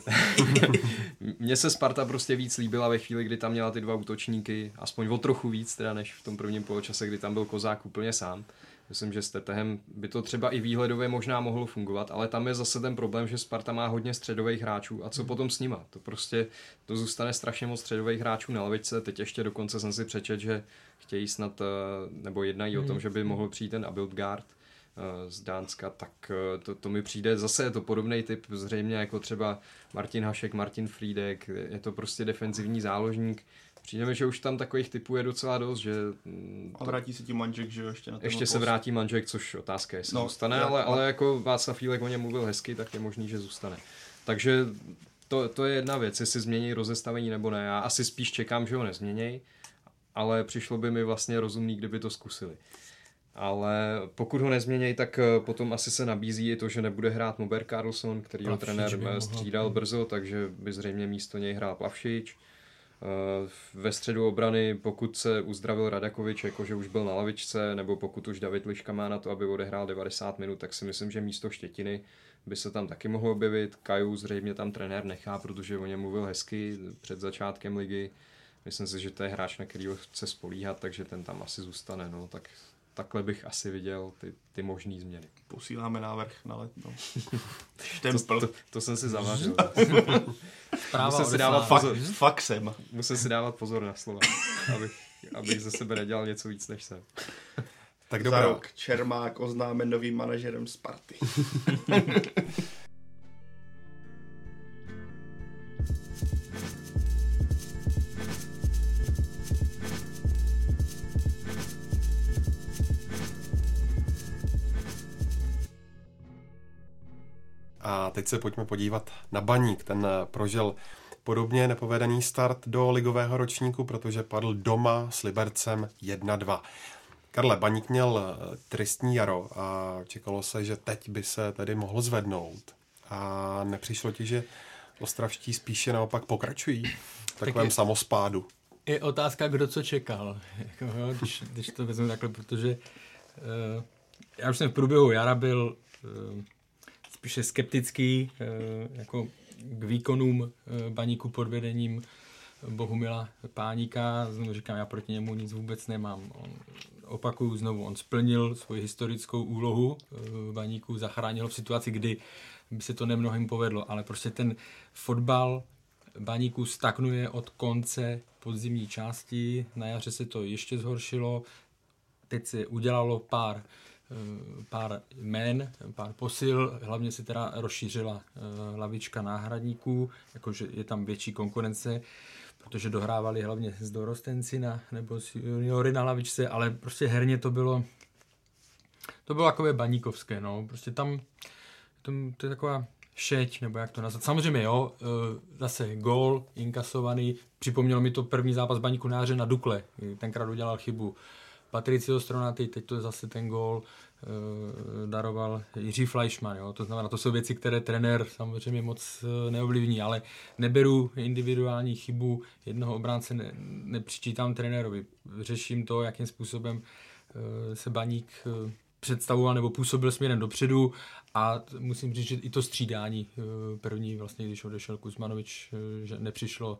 Speaker 5: mně se Sparta prostě víc líbila ve chvíli, kdy tam měla ty dva útočníky, aspoň o trochu víc teda, než v tom prvním poločase, kdy tam byl Kozák úplně sám. Myslím, že s Tetehem by to třeba i výhledově možná mohlo fungovat, ale tam je zase ten problém, že Sparta má hodně středových hráčů a co hmm. potom s nima? To prostě, to zůstane strašně moc středových hráčů na levičce, teď ještě dokonce jsem si přečet, že chtějí snad, eh, nebo jednají hmm. o tom, hmm. že by mohl přijít ten Abildgard eh, z Dánska, tak eh, to, to mi přijde, zase je to podobný typ, zřejmě jako třeba Martin Hašek, Martin Friedek, je to prostě defenzivní záložník, Přijde mi, že už tam takových typů je docela dost, že...
Speaker 6: Mm, a vrátí se ti Manžek, že jo, ještě na
Speaker 5: Ještě se vrátí Manžek, což otázka je, jestli no, zůstane, ale, ale jako Václav Fílek o něm mluvil hezky, tak je možný, že zůstane. Takže to, to je jedna věc, jestli změní rozestavení nebo ne. Já asi spíš čekám, že ho nezměněj, ale přišlo by mi vlastně rozumný, kdyby to zkusili. Ale pokud ho nezměněj, tak eh, potom asi se nabízí i to, že nebude hrát Mober Carlson, který ho trenér střídal brzo, takže by zřejmě místo něj hrál Plavšič. Eh, ve středu obrany, pokud se uzdravil Radakovič, jakože už byl na lavičce, nebo pokud už David Liška má na to, aby odehrál 90 minut, tak si myslím, že místo Štětiny by se tam taky mohlo objevit. Kaju zřejmě tam trenér nechá, protože o něm mluvil hezky před začátkem ligy. Myslím si, že to je hráč, na který chce spolíhat, takže ten tam asi zůstane. No. Tak takhle bych asi viděl ty, ty možné změny.
Speaker 6: Posíláme návrh na letno.
Speaker 5: to, to, to jsem si zavařil. Musím si dávat
Speaker 6: Fak,
Speaker 5: pozor.
Speaker 6: faxem.
Speaker 5: Musím si dávat pozor na slova, abych, abych ze sebe nedělal něco víc, než jsem.
Speaker 4: Tak
Speaker 6: Za
Speaker 4: dobrá.
Speaker 6: rok Čermák oznámen novým manažerem Sparty.
Speaker 4: A teď se pojďme podívat na Baník. Ten eh, prožil podobně nepovedený start do ligového ročníku, protože padl doma s Libercem 1-2. Karle, Baník měl eh, tristní jaro a čekalo se, že teď by se tedy mohl zvednout. A nepřišlo ti, že ostravští spíše naopak pokračují v takovém
Speaker 7: je-
Speaker 4: samospádu.
Speaker 7: Je otázka, kdo co čekal, jako, jo, když, když to vezmu takhle, protože uh, já už jsem v průběhu jara byl uh, spíše skeptický uh, jako k výkonům uh, baníku pod vedením Bohumila Páníka. Znovu říkám, já proti němu nic vůbec nemám. On, opakuju znovu, on splnil svoji historickou úlohu uh, baníku, zachránil v situaci, kdy by se to nemnohým povedlo, ale prostě ten fotbal baníku stagnuje od konce podzimní části, na jaře se to ještě zhoršilo, teď se udělalo pár, eh, pár jmén, pár posil, hlavně se teda rozšířila eh, lavička náhradníků, jakože je tam větší konkurence, protože dohrávali hlavně z dorostenci na, nebo z juniory na lavičce, ale prostě herně to bylo to bylo takové baníkovské, no, prostě tam to, to je taková šeť, nebo jak to nazvat. Samozřejmě jo, e, zase gól inkasovaný, připomnělo mi to první zápas Baníku na jaře na Dukle, tenkrát udělal chybu Patricio Stronatý, teď to je zase ten gól e, daroval Jiří Fleischmann, jo, to znamená, to jsou věci, které trenér samozřejmě moc e, neovlivní, ale neberu individuální chybu jednoho obránce, ne, nepřičítám trenérovi, řeším to, jakým způsobem e, se Baník představoval nebo působil směrem dopředu a musím říct, že i to střídání eh, první, vlastně, když odešel Kuzmanovič, eh, že nepřišlo,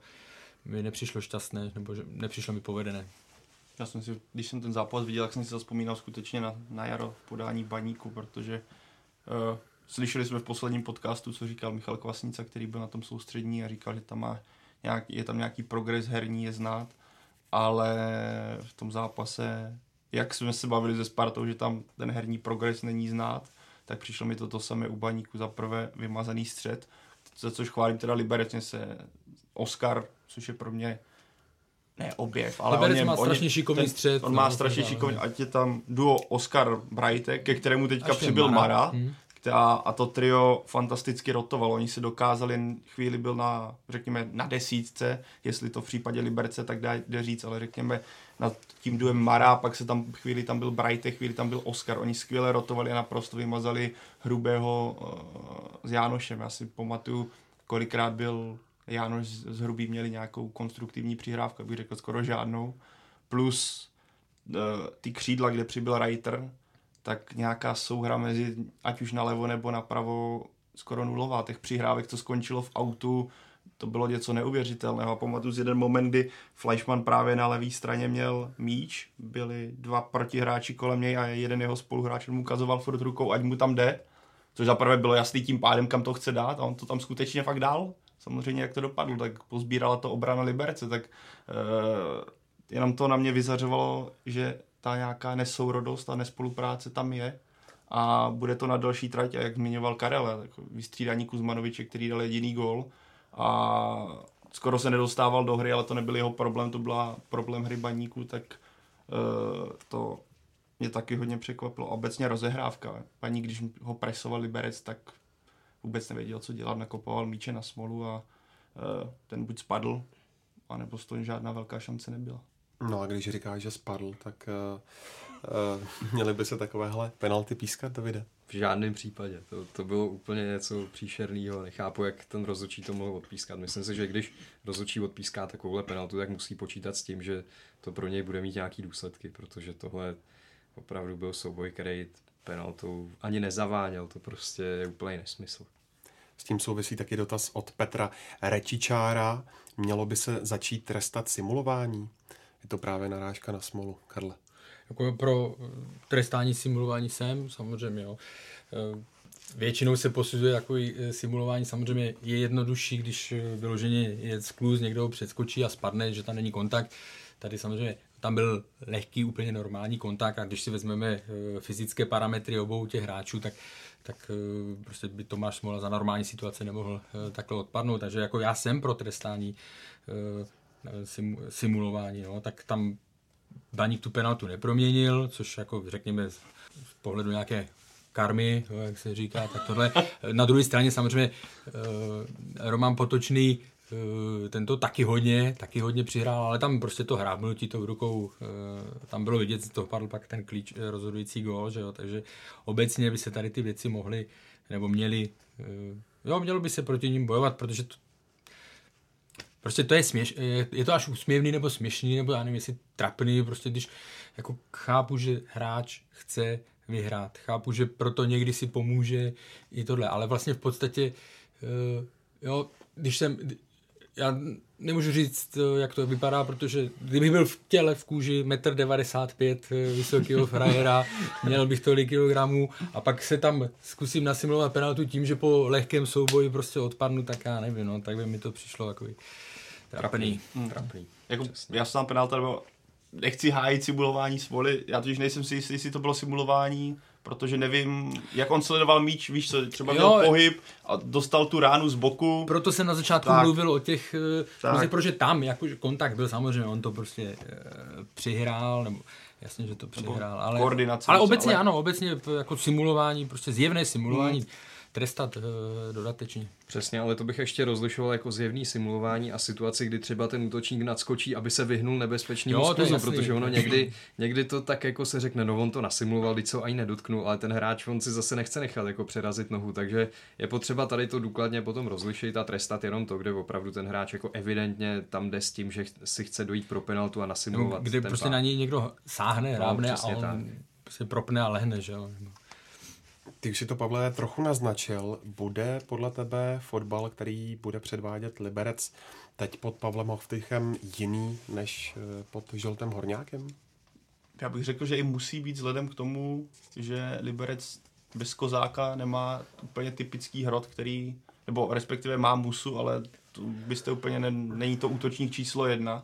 Speaker 7: mi nepřišlo šťastné, nebo že nepřišlo mi povedené.
Speaker 6: Já jsem si, když jsem ten zápas viděl, tak jsem si vzpomínal skutečně na, na jaro v podání baníku, protože uh, slyšeli jsme v posledním podcastu, co říkal Michal Kvasnica, který byl na tom soustřední a říkal, že tam má nějak, je tam nějaký progres herní, je znát, ale v tom zápase, jak jsme se bavili se Spartou, že tam ten herní progres není znát, tak přišlo mi to to samé u baníku za prvé vymazaný střed, za což chválím teda Liberec, se Oscar, což je pro mě ne objev, ale
Speaker 7: Liberec
Speaker 6: o něm,
Speaker 7: má strašně šikovný
Speaker 6: ten,
Speaker 7: střed,
Speaker 6: On má
Speaker 7: no,
Speaker 6: strašně
Speaker 7: to
Speaker 6: šikovný, ať je tam duo Oscar Brightek, ke kterému teďka
Speaker 7: Až je
Speaker 6: přibyl
Speaker 7: Mara.
Speaker 6: Mara,
Speaker 7: Hmm.
Speaker 6: která, a to trio fantasticky rotovalo. Oni se dokázali, chvíli byl na, řekněme, na desítce, jestli to v případě Liberce tak dá, jde říct, ale řekněme nad tím duem Mara, pak se tam chvíli tam byl Brightek, chvíli tam byl Oscar. Oni skvěle rotovali a naprosto vymazali Hrubého uh, s Jánošem. Já si pamatuju, kolikrát byl Jánoš s Hrubým měli nějakou konstruktivní přihrávku, bych řekl skoro žádnou. Plus uh, ty křídla, kde přibyl Reiter, tak nějaká souhra mezi ať už nalevo nebo napravo skoro nulová. Těch přihrávek, co skončilo v autu, to bylo něco neuvěřitelného. Pamatuju si jeden moment, kdy Fleischmann právě na levé straně měl míč, byli dva protihráči kolem něj a jeden jeho spoluhráč mu ukazoval furt rukou, ať mu tam jde. Což zaprvé bylo jasný tím pádem, kam to chce dát a on to tam skutečně fakt dal. Samozřejmě, jak to dopadlo, tak pozbírala to obrana Liberce, tak uh, jenom to na mě vyzařovalo, že ta nějaká nesourodost a nespolupráce tam je a bude to na další trať a jak zmiňoval Karel, tak vystřídání Kuzmanoviče, který dal jediný gól a skoro se nedostával do hry, ale to nebyl jeho problém, to byla problém hry baníků, tak uh, to mě taky hodně překvapilo. Obecně rozehrávka. Paní, když ho presoval Liberec, tak vůbec nevěděl, co dělat, nakopoval míče na smolu a uh, ten buď spadl, anebo z toho žádná velká šance nebyla.
Speaker 4: No a když říkáš, že spadl, tak uh, uh, měli by se takovéhle penalty pískat, Davide?
Speaker 5: V žádném případě. To, to bylo úplně něco příšerného. Nechápu, jak ten rozhodčí to mohl odpískat. Myslím si, že když rozhodčí odpíská takovouhle penaltu, tak musí počítat s tím, že to pro něj bude mít nějaký důsledky, protože tohle opravdu byl souboj, který penaltou ani nezaváněl. To prostě je úplný nesmysl.
Speaker 4: S tím souvisí taky dotaz od Petra Rečičára. Mělo by se začít trestat simulování? Je to právě narážka na smolu, Karle.
Speaker 7: Jako pro eh, trestání simulování jsem, samozřejmě, jo. Eh, Většinou se posuzuje eh, simulování, samozřejmě je jednodušší, když vyloženě je skluz, někdo ho předskočí a spadne, že tam není kontakt. Tady samozřejmě tam byl lehký, úplně normální kontakt a když si vezmeme fyzické parametry obou těch hráčů, tak, tak prostě by Tomáš Smola za normální situace nemohl takhle odpadnout. Takže jako já jsem pro trestání simulování, no, tak tam Baník tu penaltu neproměnil, což jako řekněme z pohledu nějaké karmy, jak se říká, tak tohle. Na druhé straně samozřejmě eh, Roman Potočný eh, ten to taky hodně, taky hodně přihrál, ale tam prostě to hrábnutí to v rukou, eh, tam bylo vidět, to padl pak ten klíč rozhodující gól, že jo, takže obecně by se tady ty věci mohly, nebo měly, jo, mělo by se proti ním bojovat, protože to, prostě to je směš, je, je to až úsměvný nebo směšný, nebo já nevím, jestli trapný, prostě když jako chápu, že hráč chce vyhrát. Chápu, že proto někdy si pomůže i tohle, ale vlastně v podstatě, jo, když jsem, já nemůžu říct, eh, jak to vypadá, protože kdybych byl v těle v kůži 1,95 m vysokého frajera, měl bych tolik kilogramů a pak se tam zkusím nasimulovat penaltu tím, že po lehkém souboji prostě odpadnu, tak já nevím, no, tak by mi to přišlo takový trapný.
Speaker 6: trapný. trapný. Jako, já jsem penalta, nebo nechci hájit simulování svoli, já totiž nejsem si jistý, jestli to bylo simulování, protože nevím, jak on sledoval míč, víš co, třeba jo, měl pohyb a dostal tu ránu z boku.
Speaker 7: Proto se na začátku tak, mluvil o těch, eh, tak. Prostě, protože tam jakože kontakt byl samozřejmě, on to prostě e, přihrál, nebo jasně, že to přihrál, ale, ale obecně ale... ano, obecně jako simulování, prostě zjevné simulování. Hmm trestat uh, dodatečně.
Speaker 5: Přesně, ale to bych ještě rozlišoval jako zjevný simulování a situaci, kdy třeba ten útočník nadskočí, aby se vyhnul nebezpečnému skluzu, protože ono někdy, někdy to tak jako se řekne, no on to nasimuloval, když co ani nedotknul, ale ten hráč on si zase nechce nechat jako přerazit nohu, takže je potřeba tady to důkladně potom rozlišit a trestat jenom to, kde opravdu ten hráč jako evidentně tam jde s tím, že si chce dojít pro penaltu a nasimulovat.
Speaker 7: Kde prostě pár. na něj někdo sáhne, no, rábne a on tak. se propne a lehne, že jo.
Speaker 4: Ty už si to, Pavle, trochu naznačil. Bude podle tebe fotbal, který bude předvádět Liberec teď pod Pavlem Hochtychem jiný než eh, pod Žoltem Horňákem?
Speaker 6: Já bych řekl, že i musí být vzhledem k tomu, že Liberec bez kozáka nemá úplně typický hrot, který, nebo respektive má musu, ale byste úplně, ne, není to útočník číslo jedna.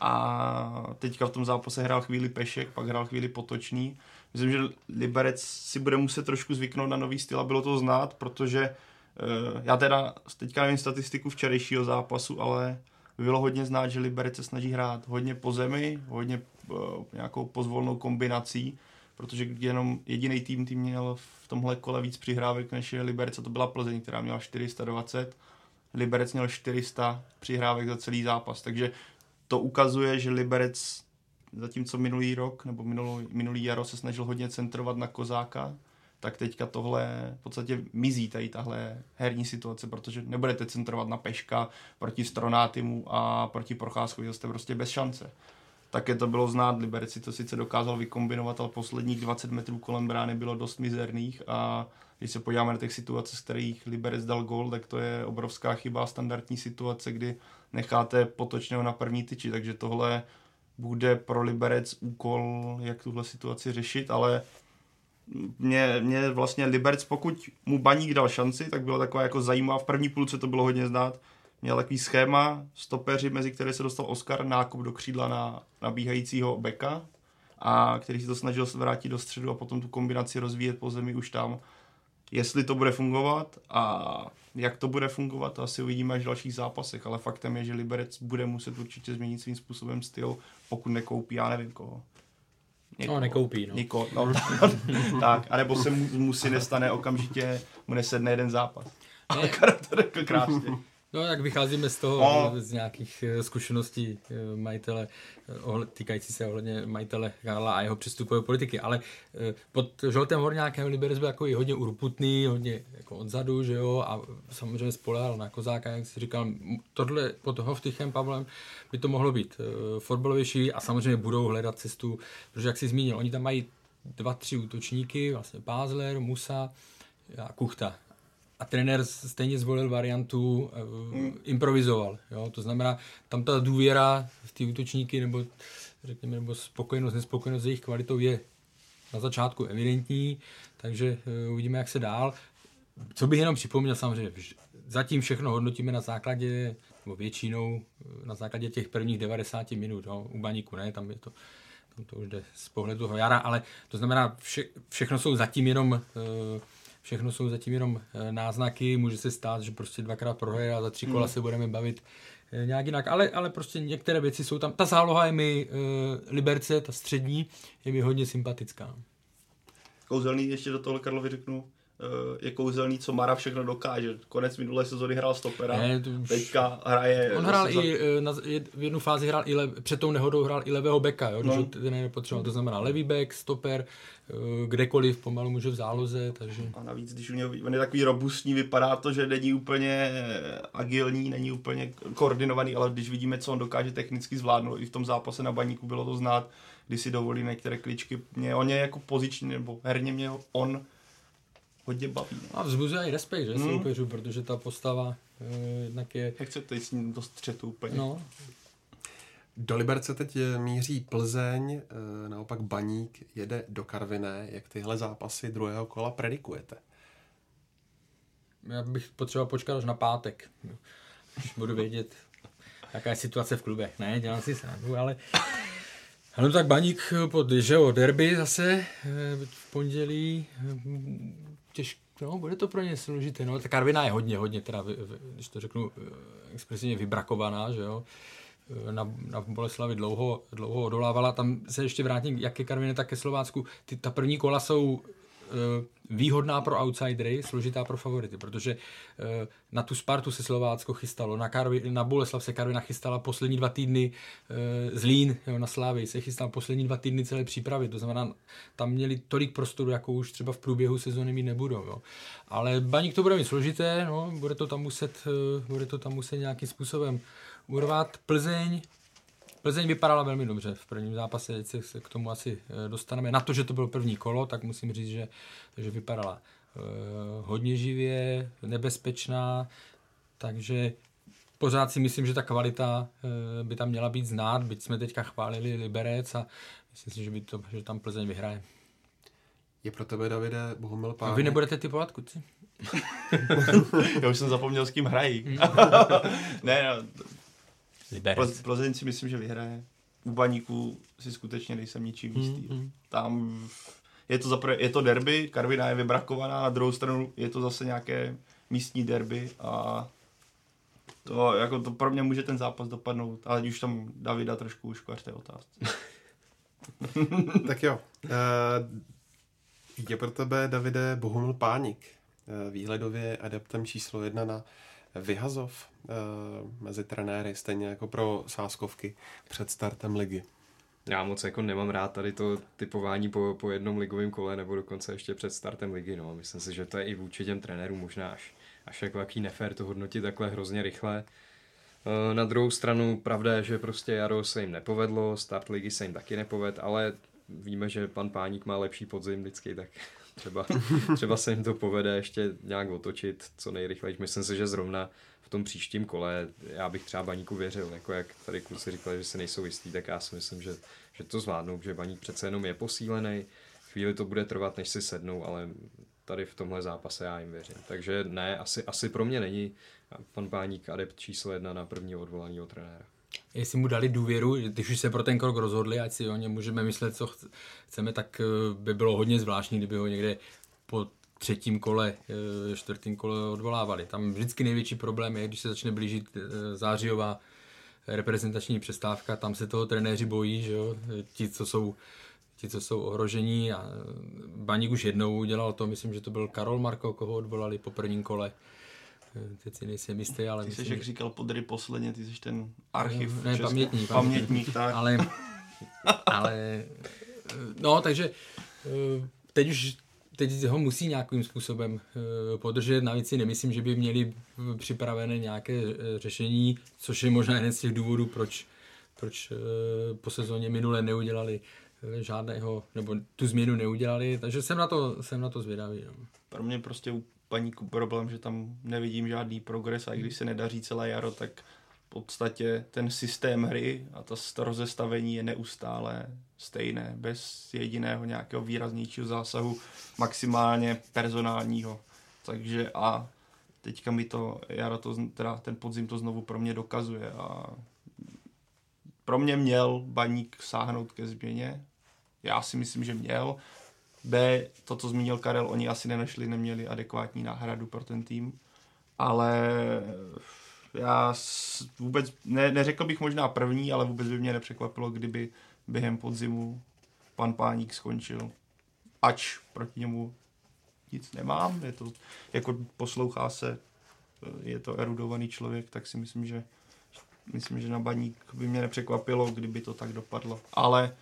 Speaker 6: A teďka v tom zápase hrál chvíli Pešek, pak hrál chvíli Potočný myslím, že Liberec si bude muset trošku zvyknout na nový styl a bylo to znát, protože uh, já teda teďka nevím statistiku včerejšího zápasu, ale bylo hodně znát, že Liberec se snaží hrát hodně po zemi, hodně uh, nějakou pozvolnou kombinací, protože jenom jediný tým tým měl v tomhle kole víc přihrávek než je Liberec, a to byla Plzeň, která měla 420, Liberec měl 400 přihrávek za celý zápas, takže to ukazuje, že Liberec zatímco minulý rok nebo minulý, minulý jaro se snažil hodně centrovat na Kozáka, tak teďka tohle v podstatě mizí tady tahle herní situace, protože nebudete centrovat na Peška proti Stronátimu a proti Procházkovi, to jste prostě bez šance. Také to bylo znát, Liberec si to sice dokázal vykombinovat, ale posledních 20 metrů kolem brány bylo dost mizerných a když se podíváme na těch situace, z kterých Liberec dal gol, tak to je obrovská chyba, standardní situace, kdy necháte potočného na první tyči, takže tohle bude pro Liberec úkol, jak tuhle situaci řešit, ale mě, mě vlastně Liberec, pokud mu Baník dal šanci, tak bylo taková jako zajímavá, v první půlce to bylo hodně znát, měl takový schéma, stopeři, mezi které se dostal Oscar, nákup do křídla na nabíhajícího beka, a který si to snažil vrátit do středu a potom tu kombinaci rozvíjet po zemi už tam. Jestli to bude fungovat a jak to bude fungovat, to asi uvidíme až v dalších zápasech, ale faktem je, že Liberec bude muset určitě změnit svým způsobem styl, pokud nekoupí, já nevím koho.
Speaker 7: Někoho. No, nekoupí, no.
Speaker 6: Něko, no tak, anebo se mu, musí nestane okamžitě, mu nesedne jeden zápas. Ale to řekl krásně.
Speaker 7: No, jak vycházíme z toho, no. z nějakých eh, zkušeností eh, majitele, eh, týkající se ohledně majitele Karla a jeho přestupové politiky, ale pod žoltém horňákem Liberec byl jako hodně urputný, hodně jako odzadu, že jo, a samozřejmě spolehal na Kozáka, jak si říkal, tohle pod Hovtychem Pavlem by to mohlo být fotbalovější a samozřejmě budou hledat cestu, protože jak si zmínil, oni tam mají dva, tři útočníky, vlastně Pázler, Musa a Kuchta a trenér stejně zvolil variantu, uh, improvizoval. Jo? To znamená, tam ta důvěra v ty útočníky nebo řekněme, nebo spokojenost, nespokojenost s jejich kvalitou je na začátku evidentní, takže uh, uvidíme, jak se dál. co bych jenom připomněl, samozřejmě, zatím všechno hodnotíme na základě, nebo většinou na základě těch prvních 90 minut, no, u baníku ne, tam je to, tam to už jde z pohledu toho jara, ale to znamená, vše, všechno jsou zatím jenom všechno jsou zatím jenom náznaky, může se stát, že prostě dvakrát prohraje a za tři kola hmm. se budeme bavit nějak jinak, ale, ale prostě některé věci jsou tam. Ta záloha je mi, Liberce, ta střední, je mi hodně sympatická.
Speaker 6: Kouzelný ještě do toho Karlovi řeknu, Eh, je kouzelný, co Mara všechno dokáže. Konec minulé sezóny hrál stopera, ne, už... teďka hraje...
Speaker 7: On hrál i. Eh, na, v jednu fázi hrál i le, před tou nehodou hrál i levého beka, jo, no. když ho nepotřeboval. To znamená levý bek, stoper, eh, kdekoliv pomalu může v záloze, takže...
Speaker 6: A navíc, když u něho, on je takový robustní, vypadá to, že není úplně agilní, není úplně koordinovaný, ale když vidíme, co on dokáže technicky zvládnout, i v tom zápase na baníku bylo to znát, když si dovolí některé kličky. Mě, on je jako poziční, nebo herně mě on hodně baví.
Speaker 7: A vzbuzuje i respekt, že, hmm. soupeřů, protože ta postava eh, jednak je...
Speaker 6: Nechcete jít s ním do střetu úplně. No.
Speaker 4: Do Liberce teď míří Plzeň, eh, naopak Baník jede do Karviné. Jak tyhle zápasy druhého kola predikujete?
Speaker 7: Já bych potřeboval počkat až na pátek. Už budu vědět, jaká je situace v klubech. Ne, dělám si sám, ale ano, tak Baník pod, že o derby zase eh, v pondělí těžké, no, bude to pro ně složité. No, ta Karvina je hodně, hodně, teda, když to řeknu eh, expresivně vybrakovaná, že jo. Eh, na, na Boleslavi dlouho, dlouho odolávala. Tam se ještě vrátím jak ke Karvině, tak ke Slovácku. Ty, ta první kola jsou výhodná pro outsidery, složitá pro favority, protože eh, na tu Spartu se Slovácko chystalo, na, Karvi, na Boleslav se Karvina chystala poslední dva týdny, eh, Zlín jo, na Slávy se chystal poslední dva týdny celé přípravy, to znamená, tam měli tolik prostoru, jako už třeba v průběhu sezóny mít nebudou. Jo. Ale Baník to bude mít složité, no, bude, to tam muset, bude to tam muset nějakým způsobem urvat. Plzeň, Plzeň vypadala velmi dobře v prvním zápase, teď se k tomu asi eh, dostaneme. Na to, že to bylo první kolo, tak musím říct, že, že vypadala uh, hodně živě, nebezpečná, takže pořád si myslím, že ta kvalita uh, by tam měla být znát, byť jsme teďka chválili Liberec a myslím si, že, by to, že tam Plzeň vyhraje.
Speaker 4: Je pro tebe, Davide, Bohumil Pán.
Speaker 7: Vy nebudete typovat, kuci?
Speaker 6: Já už jsem zapomněl, s kým hrají. Mm. ne, no, Liberec. Plzeň si myslím, že vyhraje. U baníku si skutečně nejsem ničím jistý. Mm, mm. Tam je to, zapr- je to derby, Karvina je vybrakovaná, na druhou stranu je to zase nějaké místní derby a to, jako to pro mě může ten zápas dopadnout, ale už tam Davida trošku uškvař té otázce.
Speaker 4: tak jo. Uh, je pro tebe, Davide, Bohumil Pánik. Uh, výhledově adeptem číslo jedna na vyhazov uh, mezi trenéry, stejně jako pro sáskovky před startem ligy.
Speaker 5: Já moc jako nemám rád tady to typování po, po jednom ligovém kole nebo dokonce ještě před startem ligy. No. Myslím si, že to je i vůči těm trenérům možná až, až jako jaký nefér to hodnotit takhle hrozně rychle. Eh, na druhou stranu pravda je, že prostě Jaro se jim nepovedlo, start ligy se jim taky nepoved, ale víme, že pan Páník má lepší podzim vždycky, tak Třeba, třeba se jim to povede ještě nějak otočit co nejrychleji. Myslím si, že zrovna v tom příštím kole já bych třeba Baníku věřil, jako jak tady kluci říkali, že se nejsou jistý, tak já si myslím, že, že to zvládnou, že Baník přece jenom je posílený. Chvíli to bude trvat, než si sednou, ale tady v tomhle zápase já jim věřím. Takže ne, asi, asi pro mě není pan Páník adept číslo jedna na prvního odvolaného trenéra
Speaker 7: jestli mu dali důvěru, když už se pro ten krok rozhodli, ať si o něm můžeme myslet, co chceme, tak eh, by bylo hodně zvláštní, kdyby ho někde po třetím kole, eh, čtvrtým kole odvolávali. Tam vždycky největší problém je, když se začne blížit eh, zářijová reprezentační přestávka, tam se toho trenéři bojí, že jo? Ti, co jsou ti, co jsou ohrožení a Baník už jednou udělal to, myslím, že to byl Karol Marko, koho odvolali po prvním kole teď si nejsem jistý, ale...
Speaker 6: Ty jsi, jak říkal Podry posledně, ty jsi ten archiv.
Speaker 7: Ne, pamětník.
Speaker 6: Pamětník, tak.
Speaker 7: Ale, ale, no, takže eh, teď už teď ho musí nějakým způsobem eh, podržet. Navíc si nemyslím, že by měli připravené nějaké eh, řešení, což je možná jeden z těch důvodů, proč, proč po sezóně minule neudělali žádného, nebo tu změnu neudělali, takže jsem na to, jsem na to zvědavý. No.
Speaker 6: Pro mě prostě paníku problém, že tam nevidím žádný progres a i když se nedaří celé jaro, tak v podstatě ten systém hry a to, rozestavení je neustále stejné, bez jediného nějakého výraznějšího zásahu, maximálně personálního. takže a teďka mi to, jaro to, teda ten podzim to znovu pro mě dokazuje a pro mě měl baník sáhnout ke změně. Já si myslím, že měl. B, to, co zmínil Karel, oni asi nenašli, neměli adekvátní náhradu pro ten tým. Ale já vůbec, ne, neřekl bych možná první, ale vůbec by mě nepřekvapilo, kdyby během podzimu pan Páník skončil. Ač proti němu nic nemám, je to, jako poslouchá se, je to erudovaný člověk, tak si myslím, že myslím, že na baník by mě nepřekvapilo, kdyby to tak dopadlo. Ale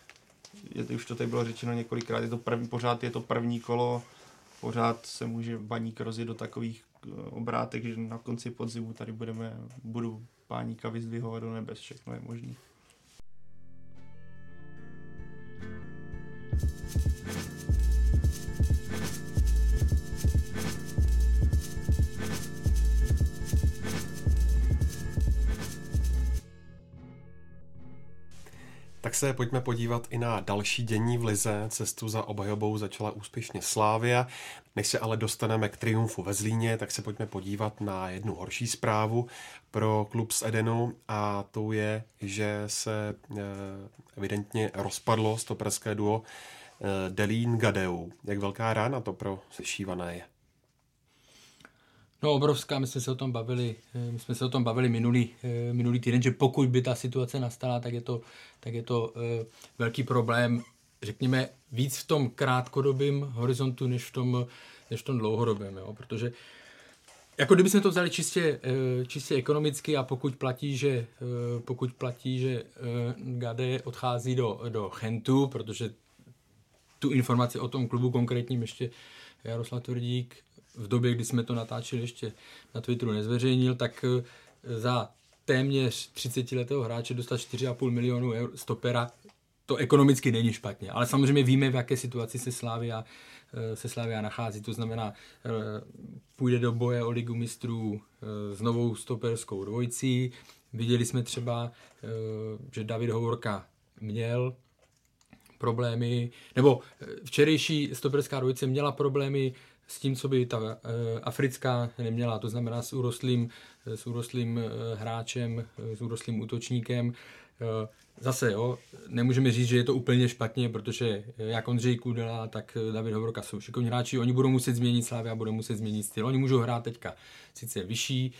Speaker 6: je, už to tady bylo řečeno několikrát, je to první, pořád je to první kolo, pořád se může baník rozjet do takových eh, obrátek, že na konci podzimu tady budeme, budu páníka vyzdvihovat do nebes, všechno je možné.
Speaker 4: Tak se pojďme podívat i na další dění v Lize. Cestu za obhajobou začala úspěšně Slávia. Než se ale dostaneme k triumfu ve Zlíně, tak se pojďme podívat na jednu horší zprávu pro klub z Edenu a to je, že se eh, evidentně rozpadlo stoperské duo eh, Delín Gadeu. Jak velká rána to pro sešívané je?
Speaker 7: No obrovská, my jsme se o tom bavili, eh, my jsme se o tom bavili minulý, eh, minulý týden, že pokud by ta situace nastala, tak je to, tak je to uh, velký problém, řekněme, víc v tom krátkodobém horizontu, než v tom, než v tom dlouhodobém, jo? protože jako kdyby jsme to vzali čistě, čistě ekonomicky a pokud platí, že, pokud platí, že Gade odchází do, do Chentu, protože tu informaci o tom klubu konkrétním ještě Jaroslav Tvrdík v době, kdy jsme to natáčeli ještě na Twitteru nezveřejnil, tak eh, za téměř 30 letého hráče dostat 4,5 milionů eur stopera, to ekonomicky není špatně. Ale samozřejmě víme, v jaké situaci se Slávia, eh, se Slávia nachází. To znamená, eh, půjde do boje o ligu mistrů s novou stoperskou dvojicí. Viděli jsme třeba, že David Hovorka měl problémy, nebo včerejší stoperská dvojice měla problémy s tím, co by ta uh, africká neměla, to znamená s urostlým, s urostlým uh, hráčem, s urostlým útočníkem. Zase, jo, nemůžeme říct, že je to úplně špatně, protože jak Ondřej Kudela, tak David Hovorka jsou šikovní hráči, oni budou muset změnit Slávy a budou muset změnit styl. Oni můžou hrát teďka sice vyšší,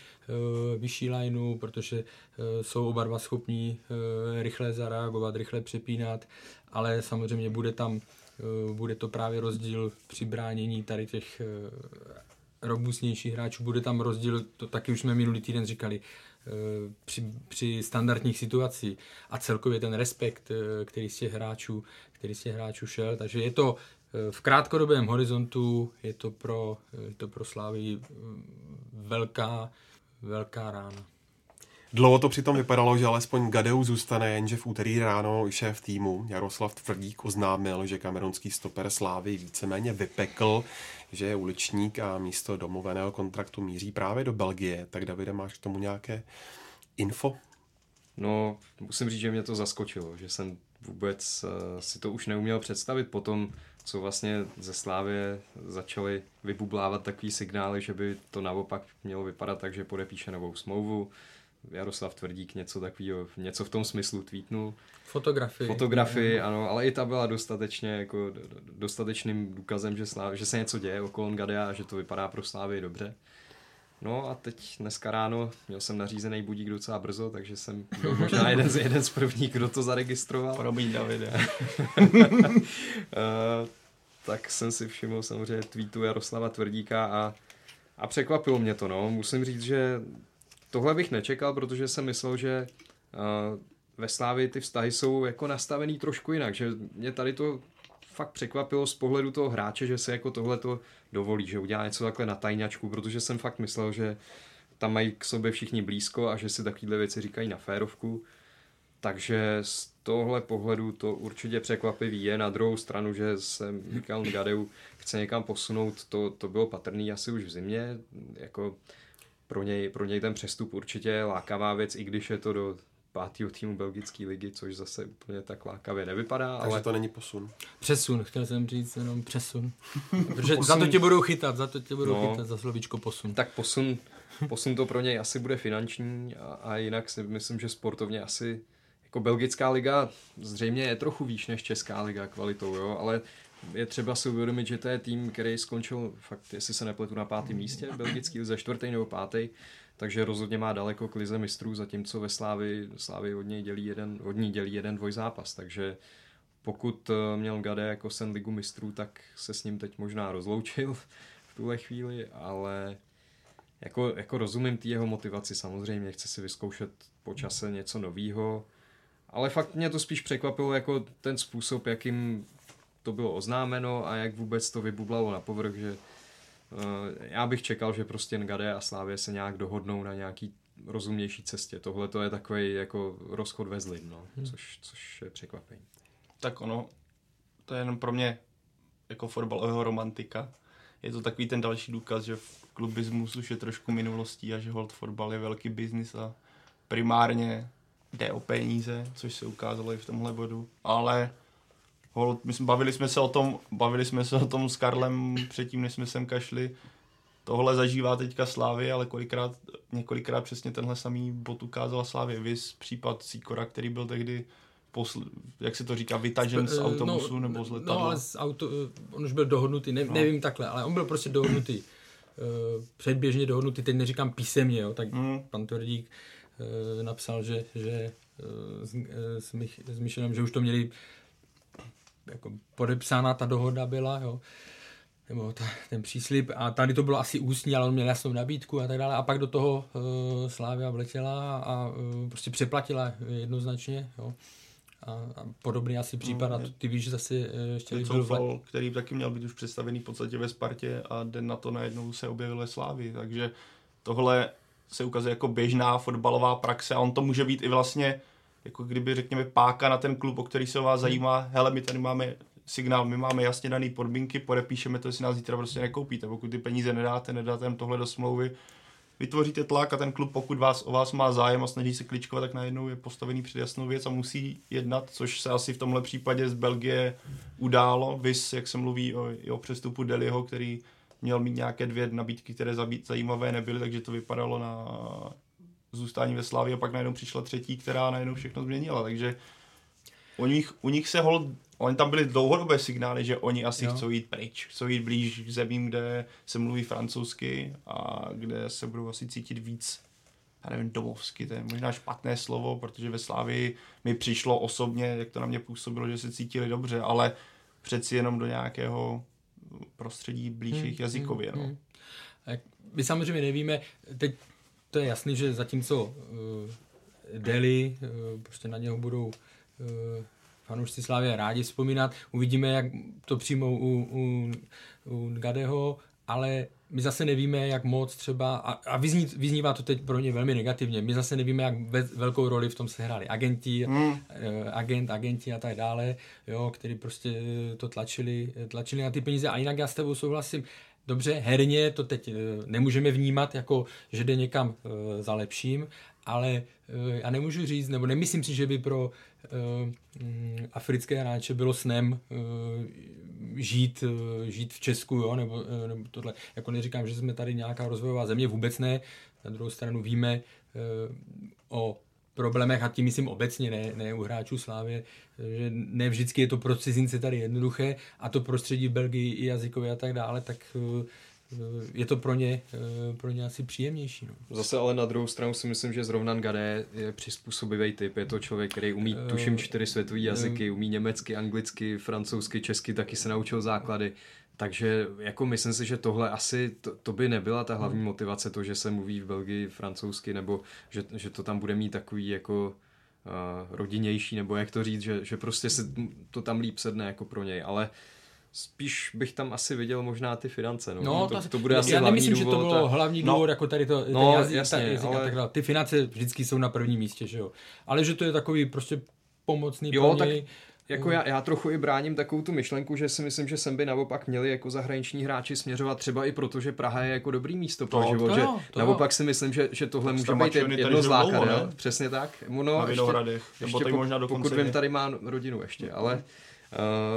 Speaker 7: vyšší lineu, protože jsou oba dva schopní rychle zareagovat, rychle přepínat, ale samozřejmě bude tam Eh, bude to právě rozdíl při bránění tady těch eh, robustnějších hráčů, bude tam rozdíl, to taky už jsme minulý týden říkali, eh, při, při standardních situacích. A celkově ten respekt, který z těch hráčů, který z těch hráčů šel, takže je to v krátkodobém horizontu, je to pro, je to pro Slávy velká, velká rána.
Speaker 4: Dlouho to přitom vypadalo, že alespoň Gadeu zůstane, jenže v úterý ráno šéf týmu Jaroslav Tvrdík oznámil, že kamerunský stoper Slávy víceméně vypekl, že je uličník a místo domluveného kontraktu míří právě do Belgie. Tak Davide, máš k tomu nějaké info?
Speaker 5: No, musím říct, že mě to zaskočilo, že jsem vůbec uh, si to už neuměl představit potom, co vlastně ze Slávě začaly vybublávat takový signály, že by to naopak mělo vypadat tak, že podepíše novou smlouvu, Jaroslav Tvrdík něco takového, něco v tom smyslu tweetnul.
Speaker 7: Fotografii.
Speaker 5: Fotografii, ano, ale i ta byla dostatečně jako dostatečným důkazem, že, Sláv, že se něco děje okolo Gadea a že to vypadá pro Slávy dobře. No a teď dneska ráno měl jsem nařízený budík docela brzo, takže jsem byl možná jeden z, jeden z prvních, kdo to zaregistroval.
Speaker 6: Promiň, Davide.
Speaker 5: uh, tak jsem si všiml samozřejmě tweetu Jaroslava Tvrdíka a, a překvapilo mě to, no. Musím říct, že Tohle bych nečekal, protože jsem myslel, že uh, ve Slávii ty vztahy jsou jako nastavený trošku jinak, že mě tady to fakt překvapilo z pohledu toho hráče, že se jako tohle to dovolí, že udělá něco takhle na tajňačku, protože jsem fakt myslel, že tam mají k sobě všichni blízko a že si takovéhle věci říkají na férovku. Takže z tohle pohledu to určitě překvapivý je. Na druhou stranu, že se Mikel Gadeu chce někam posunout, to, to bylo patrný asi už v zimě. Jako pro něj, pro něj ten přestup určitě je lákavá věc, i když je to do pátého týmu belgické ligy, což zase úplně tak lákavě nevypadá.
Speaker 4: Takže
Speaker 5: ale
Speaker 4: to není posun.
Speaker 7: Přesun, chtěl jsem říct jenom přesun. Protože za to tě budou chytat, za to tě budou
Speaker 5: No.
Speaker 7: chytat, za slovíčko posun.
Speaker 5: Tak posun, posun to pro něj asi bude finanční a, a jinak si myslím, že sportovně asi jako belgická liga zřejmě je trochu výš než česká liga kvalitou, jo, ale je třeba si uvědomit, že to je tým, který skončil fakt, jestli se nepletu na pátém místě, belgický ze čtvrtý nebo pátý, takže rozhodně má daleko k lize mistrů, zatímco ve Slávi, Slávi od něj dělí jeden, od ní dělí jeden dvojzápas, takže pokud eh, měl Gade jako sen ligu mistrů, tak se s ním teď možná rozloučil v tuhle chvíli, ale jako, jako rozumím té jeho motivaci samozřejmě, chce si vyzkoušet po čase něco novýho, ale fakt mě to spíš překvapilo jako ten způsob, jakým to bylo oznámeno a jak vůbec to vybublalo na povrch, že uh, já bych čekal, že prostě Ngade a Slávě se nějak dohodnou na nějaký rozumnější cestě. Tohle to je takový jako rozchod ve zlin, no, což, což je překvapení.
Speaker 6: Tak ono, to je jenom pro mě jako fotbalového romantika. Je to takový ten další důkaz, že v klubismus už je trošku minulostí a že hold fotbal je velký biznis a primárně jde o peníze, což se ukázalo i v tomhle bodu. Ale my jsme, bavili jsme se o tom, bavili jsme se o tom s Karlem předtím, než jsme sem kašli. Tohle zažívá teďka Slávy, ale kolikrát, několikrát přesně tenhle samý bod ukázala Slávě. Vys případ Sikora, který byl tehdy posl- jak se to říká, vytažen z
Speaker 7: Eh,
Speaker 6: autobusu
Speaker 7: no,
Speaker 6: nebo z letadla.
Speaker 7: No, ale z auto, eh, on už byl dohodnutý, ne, no. nevím takhle, ale on byl prostě dohodnutý. Uh, předběžně dohodnutý, teď neříkám písemně, jo, tak
Speaker 6: Mm.
Speaker 7: pan Tvrdík uh, napsal, že, že uh, s, s, Mich, s Michelem, že už to měli jako podepsána ta dohoda byla, jo. Nebo ta, ten příslip. A tady to bylo asi ústní, ale on měl jasnou nabídku a tak dále. A pak do toho uh, Slávia vletěla a uh, prostě přeplatila jednoznačně, jo. A, a podobný asi případ,
Speaker 6: No,
Speaker 7: a to, ty víš, že zase uh, ještě
Speaker 6: Je
Speaker 7: byl
Speaker 6: Coufal, který taky měl být už představený v podstatě ve Spartě a den na to najednou se objevil ve Slávii, takže tohle se ukazuje jako běžná fotbalová praxe a on to může být i vlastně jako kdyby řekněme páka na ten klub, o který se o vás zajímá, hele my tady máme signál, my máme jasně dané podmínky, podepíšeme to, jestli nás zítra prostě nekoupíte, pokud ty peníze nedáte, nedáte jim tohle do smlouvy, vytvoříte tlak a ten klub, pokud vás o vás má zájem a snaží se kličkovat, tak najednou je postavený před jasnou věc a musí jednat, což se asi v tomhle případě z Belgie událo. Vys, jak se mluví o, o přestupu Deliho, který měl mít nějaké dvě nabídky, které zajímavé nebyly, takže to vypadalo na zůstání ve Slávě a pak najednou přišla třetí, která najednou všechno změnila, takže u nich, u nich se hold, oni tam byly dlouhodobé signály, že oni asi
Speaker 7: Jo.
Speaker 6: chcou jít pryč, chcou jít blíž k zemím, kde se mluví francouzsky a kde se budou asi cítit víc, já nevím, domovsky, to je možná špatné slovo, protože ve Slávii mi přišlo osobně, jak to na mě působilo, že se cítili dobře, ale přeci jenom do nějakého prostředí blíž jejich jazykově. No.
Speaker 7: hmm. A jak- My samozřejmě nevíme, teď to je jasný, že zatímco uh, Deli, uh, prostě na něho budou uh, fanoušci Slávě rádi vzpomínat, uvidíme, jak to přijmou u, u, u Gadeho, ale my zase nevíme, jak moc třeba, a, a vyzní, vyznívá to teď pro ně velmi negativně, my zase nevíme, jak ve, velkou roli v tom se hráli agenti, eh, agent, agenti a tak dále, jo, který prostě eh, to tlačili, tlačili na ty peníze. A jinak já s tebou souhlasím, dobře, herně to teď eh, nemůžeme vnímat jako, že jde někam eh, za lepším, ale eh, já nemůžu říct, nebo nemyslím si, že by pro mm, africké hráče bylo snem žít, žít v Česku, jo, nebo, nebo tohle. Jako neříkám, že jsme tady nějaká rozvojová země, vůbec ne. Na druhou stranu víme o problémech, a tím myslím obecně, ne, ne u hráčů Slávě, že ne vždycky je to pro cizince tady jednoduché a to prostředí v Belgii i jazykově a tak dále, tak eh, je to pro ně, eh, pro ně asi příjemnější. No.
Speaker 5: Zase ale na druhou stranu si myslím, že zrovna Ngade je přizpůsobivý typ. Je to člověk, který umí,
Speaker 7: Eh,
Speaker 5: tuším, čtyři světové jazyky, umí německy, anglicky, francouzsky, česky, taky se naučil základy. Takže jako myslím si, že tohle asi, to, to by nebyla ta hlavní motivace, to, že se mluví v Belgii francouzsky, nebo že, že to tam bude mít takový jako uh, rodinnější, nebo jak to říct, že, že prostě se to tam líp sedne jako pro něj, ale spíš bych tam asi viděl možná ty finance. No,
Speaker 7: No,
Speaker 5: to,
Speaker 7: ta-
Speaker 5: to bude asi
Speaker 7: já nemyslím,
Speaker 5: důvod.
Speaker 7: že to bylo
Speaker 5: a-
Speaker 7: hlavní
Speaker 6: no.
Speaker 7: důvod, jako tady to, ten
Speaker 5: No,
Speaker 7: jazyk,
Speaker 5: jasně,
Speaker 7: ta, jazyk
Speaker 5: ale-
Speaker 7: a tak dále. Ty finance vždycky jsou na prvním místě, že jo. Ale že to je takový prostě pomocný
Speaker 5: Jo,
Speaker 7: pro
Speaker 5: tak- jako já, já trochu i bráním takovou tu myšlenku, že si myslím, že sem by naopak měli jako zahraniční hráči směřovat třeba i proto, že Praha je jako dobrý místo pro
Speaker 6: To-
Speaker 5: život,
Speaker 7: to
Speaker 5: že
Speaker 7: jo, to
Speaker 5: naopak si myslím, že, že tohle může být jedno z lákadel,
Speaker 6: ne?
Speaker 5: přesně tak. No,
Speaker 6: Na nebo tady
Speaker 5: pok-
Speaker 6: možná dokonce
Speaker 5: pokud vím, tady má rodinu ještě, ale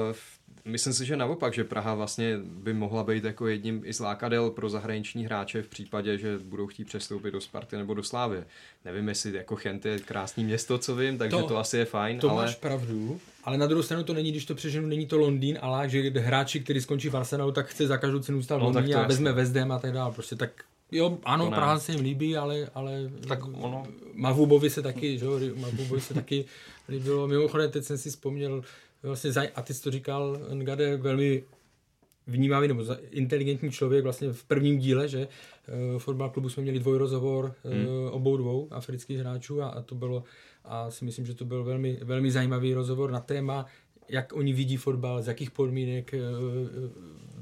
Speaker 5: uh, myslím si, že naopak, že Praha vlastně by mohla být jako jedním i z lákadel pro zahraniční hráče v případě, že budou chtít přestoupit do Sparty nebo do Slávy. Nevím, jestli jako Chent je krásný město, co vím, takže to,
Speaker 7: To-
Speaker 5: asi je fajn,
Speaker 7: To
Speaker 5: ale...
Speaker 7: máš pravdu, ale na druhou stranu to není, když to přeženu, není to Londýn, ale že hráči, který skončí v Arsenalu, tak chce za každou cenu v
Speaker 5: No,
Speaker 7: Londýně
Speaker 5: to
Speaker 7: a vezme West Ham a tak dále. Prostě tak Jo, ano. Praha se jim líbí, ale, ale
Speaker 6: Tak ono,
Speaker 7: Mavubovi se taky, že jo, Mavubovi se taky líbilo. Mimochodem, teď jsem si vzpomněl, vlastně, zaj- a ty jsi to říkal, Ngade velmi vnímavý nebo za- inteligentní člověk vlastně v prvním díle, že uh, fotbal klubu jsme měli dvojrozhovor uh,
Speaker 5: Hmm.
Speaker 7: obou dvou afrických hráčů a, a to bylo, a si myslím, že to byl velmi, velmi zajímavý rozhovor na téma, jak oni vidí fotbal, z jakých podmínek uh,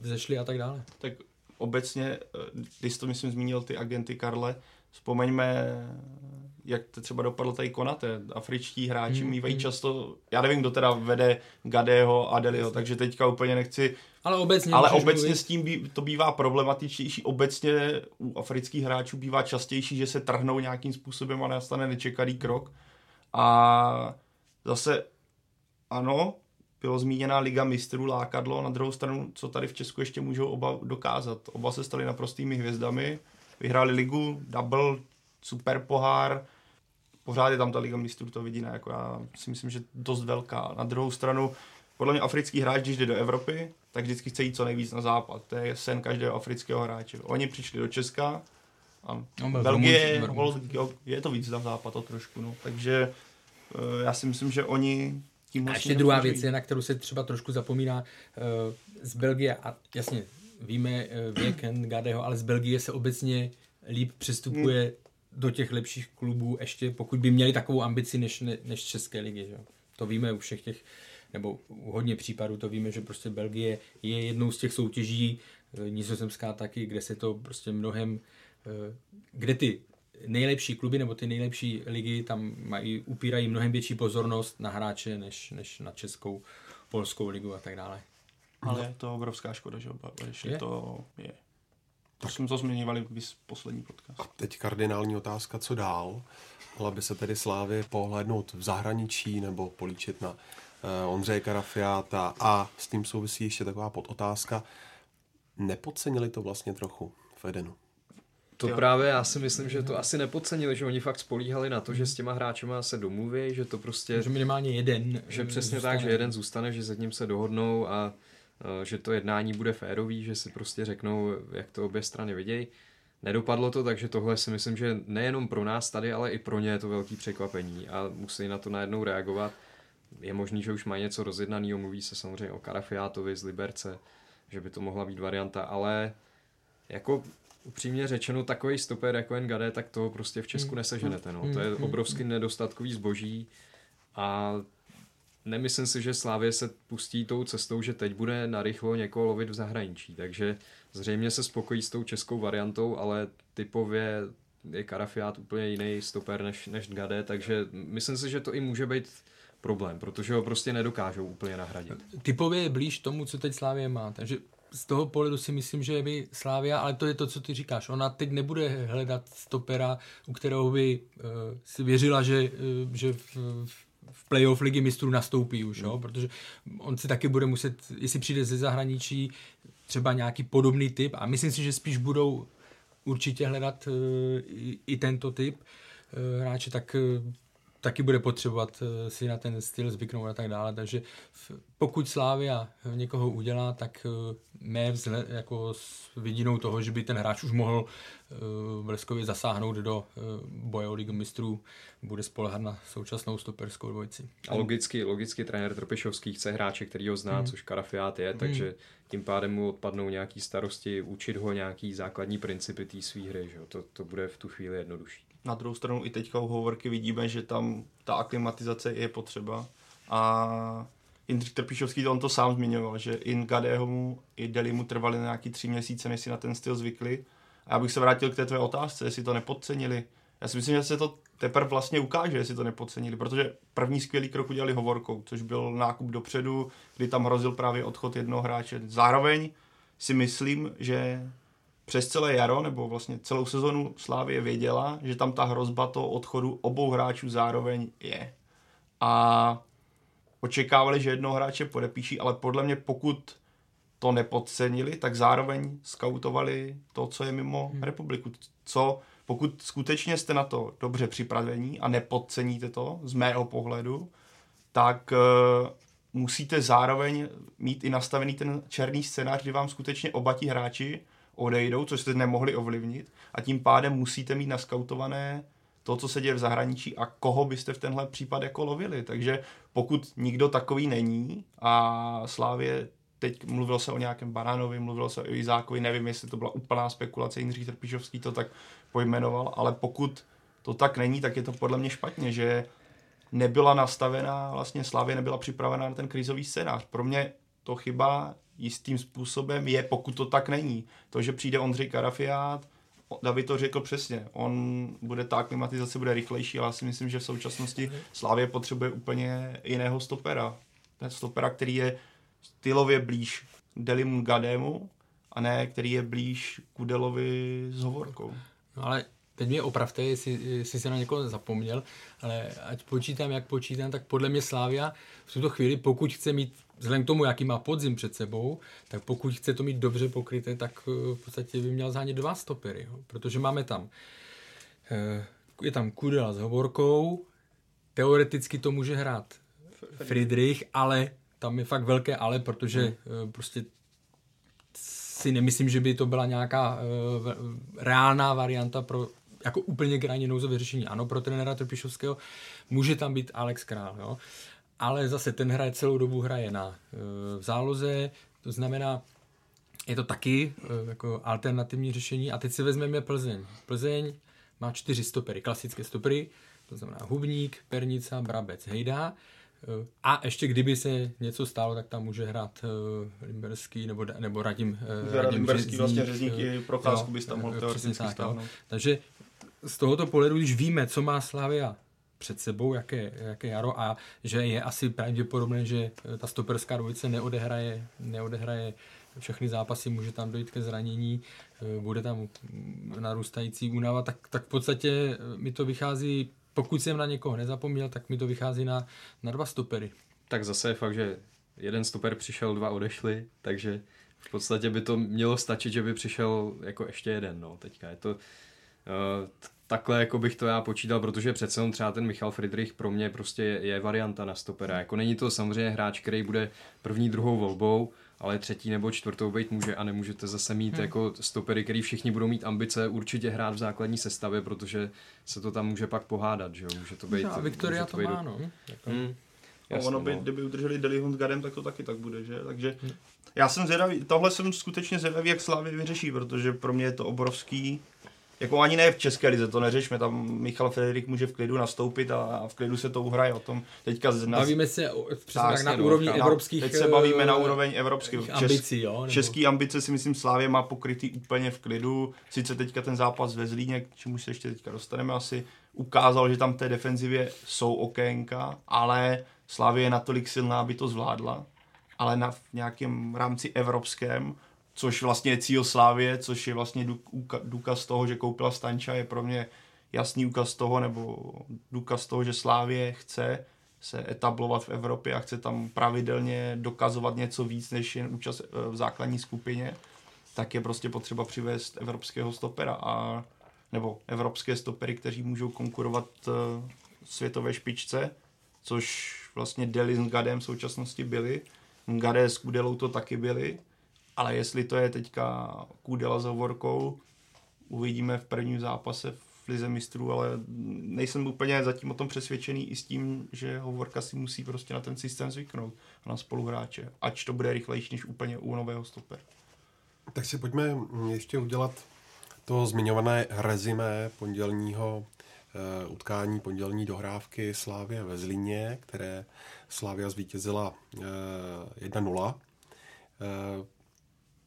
Speaker 7: vzešli a tak dále.
Speaker 6: tak obecně, eh, když to myslím zmínil ty agenty Karle, vzpomeňme, jak to třeba dopadlo tady Konate. Afričtí hráči
Speaker 7: Hmm,
Speaker 6: mývají
Speaker 7: hmm.
Speaker 6: často, já nevím, kdo teda vede Gadého a Delio, takže teďka úplně nechci,
Speaker 7: Ale obecně,
Speaker 6: ale obecně
Speaker 7: mluvit-
Speaker 6: s tím bí, to bývá problematičtější. Obecně u afrických hráčů bývá častější, že se trhnou nějakým způsobem a nastane nečekaný krok. A zase ano, bylo zmíněná Liga mistrů lákadlo, na druhou stranu, co tady v Česku ještě můžou oba dokázat. Oba se stali naprostými hvězdami, vyhráli ligu, double, super pohár, pořád je tam ta Liga mistrů, to vidí, ne? Jako já si myslím, že dost velká. Na druhou stranu, podle mě africký hráč, když jde do Evropy, tak vždycky chce jít co nejvíc na západ. To je sen každého afrického hráče. Oni přišli do Česka a
Speaker 7: No,
Speaker 6: Belgie, jo, je to víc na západ to trošku, no. Takže eh, já si myslím, že oni tím
Speaker 7: A ještě druhá věc je, na kterou se třeba trošku zapomíná uh, z Belgie, a jasně, víme uh, věk Gadeho, ale z Belgie se obecně líp přistupuje hmm. Do těch lepších klubů, ještě pokud by měli takovou ambici než, ne, než České ligy. Že? jo. To víme u všech těch, nebo u hodně případů to víme, že prostě Belgie je jednou z těch soutěží, eh, nizozemská taky, kde se to prostě mnohem, eh, kde ty nejlepší kluby nebo ty nejlepší ligy tam mají, upírají mnohem větší pozornost na hráče než, než na českou, polskou ligu a tak dále.
Speaker 6: Ale je to obrovská škoda, že oba, že
Speaker 7: Je?
Speaker 6: To jsme to zmiňovali v poslední podcast.
Speaker 4: Teď kardinální otázka, co dál? Mohla by se tedy Slávy pohlédnout v zahraničí nebo políčit na uh, Ondřeje Karafiáta a s tím souvisí ještě taková podotázka. Nepodcenili to vlastně trochu v Edenu?
Speaker 5: To
Speaker 6: Jo.
Speaker 5: právě já si myslím, že to asi nepodcenili, že oni fakt spolíhali na to, že s těma hráčema se domluví, že to prostě,
Speaker 7: Že minimálně jeden.
Speaker 5: že
Speaker 7: eh,
Speaker 5: přesně
Speaker 7: zůstane.
Speaker 5: tak, že jeden zůstane, že se ním se dohodnou a že to jednání bude férový, že si prostě řeknou, jak to obě strany vidějí. Nedopadlo to, takže tohle si myslím, že nejenom pro nás tady, ale i pro ně je to velký překvapení a musí na to najednou reagovat. Je možný, že už mají něco rozjednaného, mluví se samozřejmě o Karafiátovi z Liberce, že by to mohla být varianta, ale jako upřímně řečeno, takový stoper jako Ngade, tak to prostě v Česku neseženete. No. To je obrovský nedostatkový zboží a nemyslím si, že Slávě se pustí tou cestou, že teď bude narychlo někoho lovit v zahraničí, takže zřejmě se spokojí s tou českou variantou, ale typově je Karafiát úplně jiný stoper než, než Gade, takže myslím si, že to i může být problém, protože ho prostě nedokážou úplně nahradit.
Speaker 7: Typově je blíž tomu, co teď Slávě má. Takže z toho pohledu si myslím, že by Slávia, ale to je to, co ty říkáš, ona teď nebude hledat stopera, u kterého by uh, si věřila, že, uh, že v, v playoff ligy mistrů nastoupí už, jo? protože on si taky bude muset, jestli přijde ze zahraničí, třeba nějaký podobný typ a myslím si, že spíš budou určitě hledat uh, i, tento typ uh, hráče, tak uh, taky bude potřebovat eh, si na ten styl zvyknout a tak dále. Takže pokud Slávia někoho udělá, tak eh, mé vzhled, jako s vidinou toho, že by ten hráč už mohl eh, bleskově zasáhnout do boje o ligu mistrů, bude spolehat na současnou stoperskou dvojici.
Speaker 5: A logicky, logicky trenér Trpišovský chce hráče, který ho zná,
Speaker 7: Hmm.
Speaker 5: což Karafiát je, takže tím pádem mu odpadnou nějaký starosti, učit ho nějaký základní principy té své hry, že jo? To, to bude v tu chvíli jednodušší.
Speaker 6: Na druhou stranu i teďka u Hovorky vidíme, že tam ta aklimatizace je potřeba. A Jindřich Trpišovský, on to sám zmiňoval, že i Gadého mu, i Deli mu trvali nějaký tři měsíce, než si na ten styl zvykli. A já bych se vrátil k té tvé otázce, jestli to nepodcenili. Já si myslím, že se to teprve vlastně ukáže, jestli to nepodcenili, protože první skvělý krok udělali hovorkou, což byl nákup dopředu, kdy tam hrozil právě odchod jednoho hráče. Zároveň si myslím, že přes celé jaro, nebo vlastně celou sezonu Slávě věděla, že tam ta hrozba toho odchodu obou hráčů zároveň je. A očekávali, že jednoho hráče podepíší, ale podle mě pokud to nepodcenili, tak zároveň skautovali to, co je mimo hmm. republiku. Co, pokud skutečně jste na to dobře připravení a nepodceníte to, z mého pohledu, tak uh, musíte zároveň mít i nastavený ten černý scénář, kdy vám skutečně oba ti hráči odejdou, což jste nemohli ovlivnit a tím pádem musíte mít naskautované to, co se děje v zahraničí a koho byste v tenhle případ jako lovili. Takže pokud nikdo takový není a Slávě teď mluvilo se o nějakém Banánovi, mluvilo se o Izákovi, nevím, jestli to byla úplná spekulace, Jindřich Trpišovský to tak pojmenoval, ale pokud to tak není, tak je to podle mě špatně, že nebyla nastavená, vlastně Slávě nebyla připravená na ten krizový scénář. Pro mě to chyba jistým způsobem je, pokud to tak není. To, že přijde Ondřej Karafiát, David to řekl přesně, on bude, ta aklimatizace bude rychlejší, ale já si myslím, že v současnosti Slávě potřebuje úplně jiného stopera. Ten stopera, který je stylově blíž Delimu Gademu a ne který je blíž Kudelovi s Hovorkou.
Speaker 7: No ale teď mě opravte, jestli, jestli se na někoho zapomněl, ale ať počítám, jak počítám, tak podle mě Slávia v tuto chvíli, pokud chce mít, vzhledem k tomu, jaký má podzim před sebou, tak pokud chce to mít dobře pokryté, tak eh, v podstatě by měl zánět dva stopery, jo? protože máme tam, eh, je tam Kudela s Hovorkou, teoreticky to může hrát Friedrich, ale tam je fakt velké ale, protože hmm. prostě si nemyslím, že by to byla nějaká reálná varianta pro jako úplně krajně nouzové řešení. Ano, pro trenéra Trpišovského může tam být Alex Král, jo? Ale zase ten hraje celou dobu hraje na uh, v záloze, to znamená, je to taky uh, jako alternativní řešení. A teď si vezmeme Plzeň. Plzeň má čtyři stopery, klasické stopery, to znamená Hubník, Pernica, Brabec, Hejda. Eh, a ještě kdyby se něco stalo, tak tam může hrát uh, Limberský nebo, nebo Radim,
Speaker 6: uh, Radim Limberský, vlastně řezník i procházku bys tam mohl teoreticky tak,
Speaker 7: no. Takže z tohoto pohledu, když víme, co má Slavia před sebou, jaké, jaké jaro a že je asi pravděpodobné, že ta stoperská dvojice neodehraje, neodehraje všechny zápasy, může tam dojít ke zranění, bude tam narůstající únava, tak, tak v podstatě mi to vychází pokud jsem na někoho nezapomněl, tak mi to vychází na, na dva stopery.
Speaker 5: Tak zase je fakt, že jeden stoper přišel, dva odešli, takže v podstatě by to mělo stačit, že by přišel jako ještě jeden, no, teďka je to uh, takhle jako bych to já počítal, protože přece on třeba ten Michal Friedrich pro mě prostě je, je varianta na stopera, jako není to samozřejmě hráč, který bude první, druhou volbou, ale třetí nebo čtvrtou být může a nemůžete zase mít hmm. jako stopery, který všichni budou mít ambice určitě hrát v základní sestavě, protože se to tam může pak pohádat, že jo, může to být...
Speaker 7: A Viktoria to, to má, no. Jako... Hmm.
Speaker 6: Jasný, ono by, no. kdyby udrželi Deli Gadem, tak to taky tak bude, že? Takže hmm. já jsem zvědavý, tohle jsem skutečně zvědavý, jak Slávě vyřeší, protože pro mě je to obrovský jako ani ne v České lize, to neřešme, tam Michal Frederik může v klidu nastoupit a, v klidu se to uhraje o tom. Teďka
Speaker 7: z nás... Bavíme se o, přesně tak, na no, úrovni no, evropských
Speaker 6: Teď se bavíme na eh, úroveň evropských
Speaker 7: Čes, ambicí, jo? Nebo...
Speaker 6: Český ambice si myslím Slávě má pokrytý úplně v klidu. Sice teďka ten zápas ve Zlíně, k čemu se ještě teďka dostaneme asi, ukázal, že tam v té defenzivě jsou okénka, ale Slávě je natolik silná, aby to zvládla. Ale na v nějakém rámci evropském což vlastně je cíl Slávě, což je vlastně důkaz toho, že koupila Stanča, je pro mě jasný důkaz toho, nebo důkaz toho, že Slávě chce se etablovat v Evropě a chce tam pravidelně dokazovat něco víc, než jen účast eh, v základní skupině, tak je prostě potřeba přivést evropského stopera a nebo evropské stopery, kteří můžou konkurovat uh, světové špičce, což vlastně Deli s Gadem v současnosti byli. Gade s Kudelou to taky byli ale jestli to je teďka Kudela s Hovorkou, uvidíme v prvním zápase v Lize mistrů, ale nejsem úplně zatím o tom přesvědčený i s tím, že Hovorka si musí prostě na ten systém zvyknout na spoluhráče, ať to bude rychlejší než úplně u nového stoper.
Speaker 4: Tak si pojďme ještě udělat to zmiňované rezime pondělního uh, utkání, pondělní dohrávky Slávě ve Zlíně, které Slávia zvítězila uh, 1-0.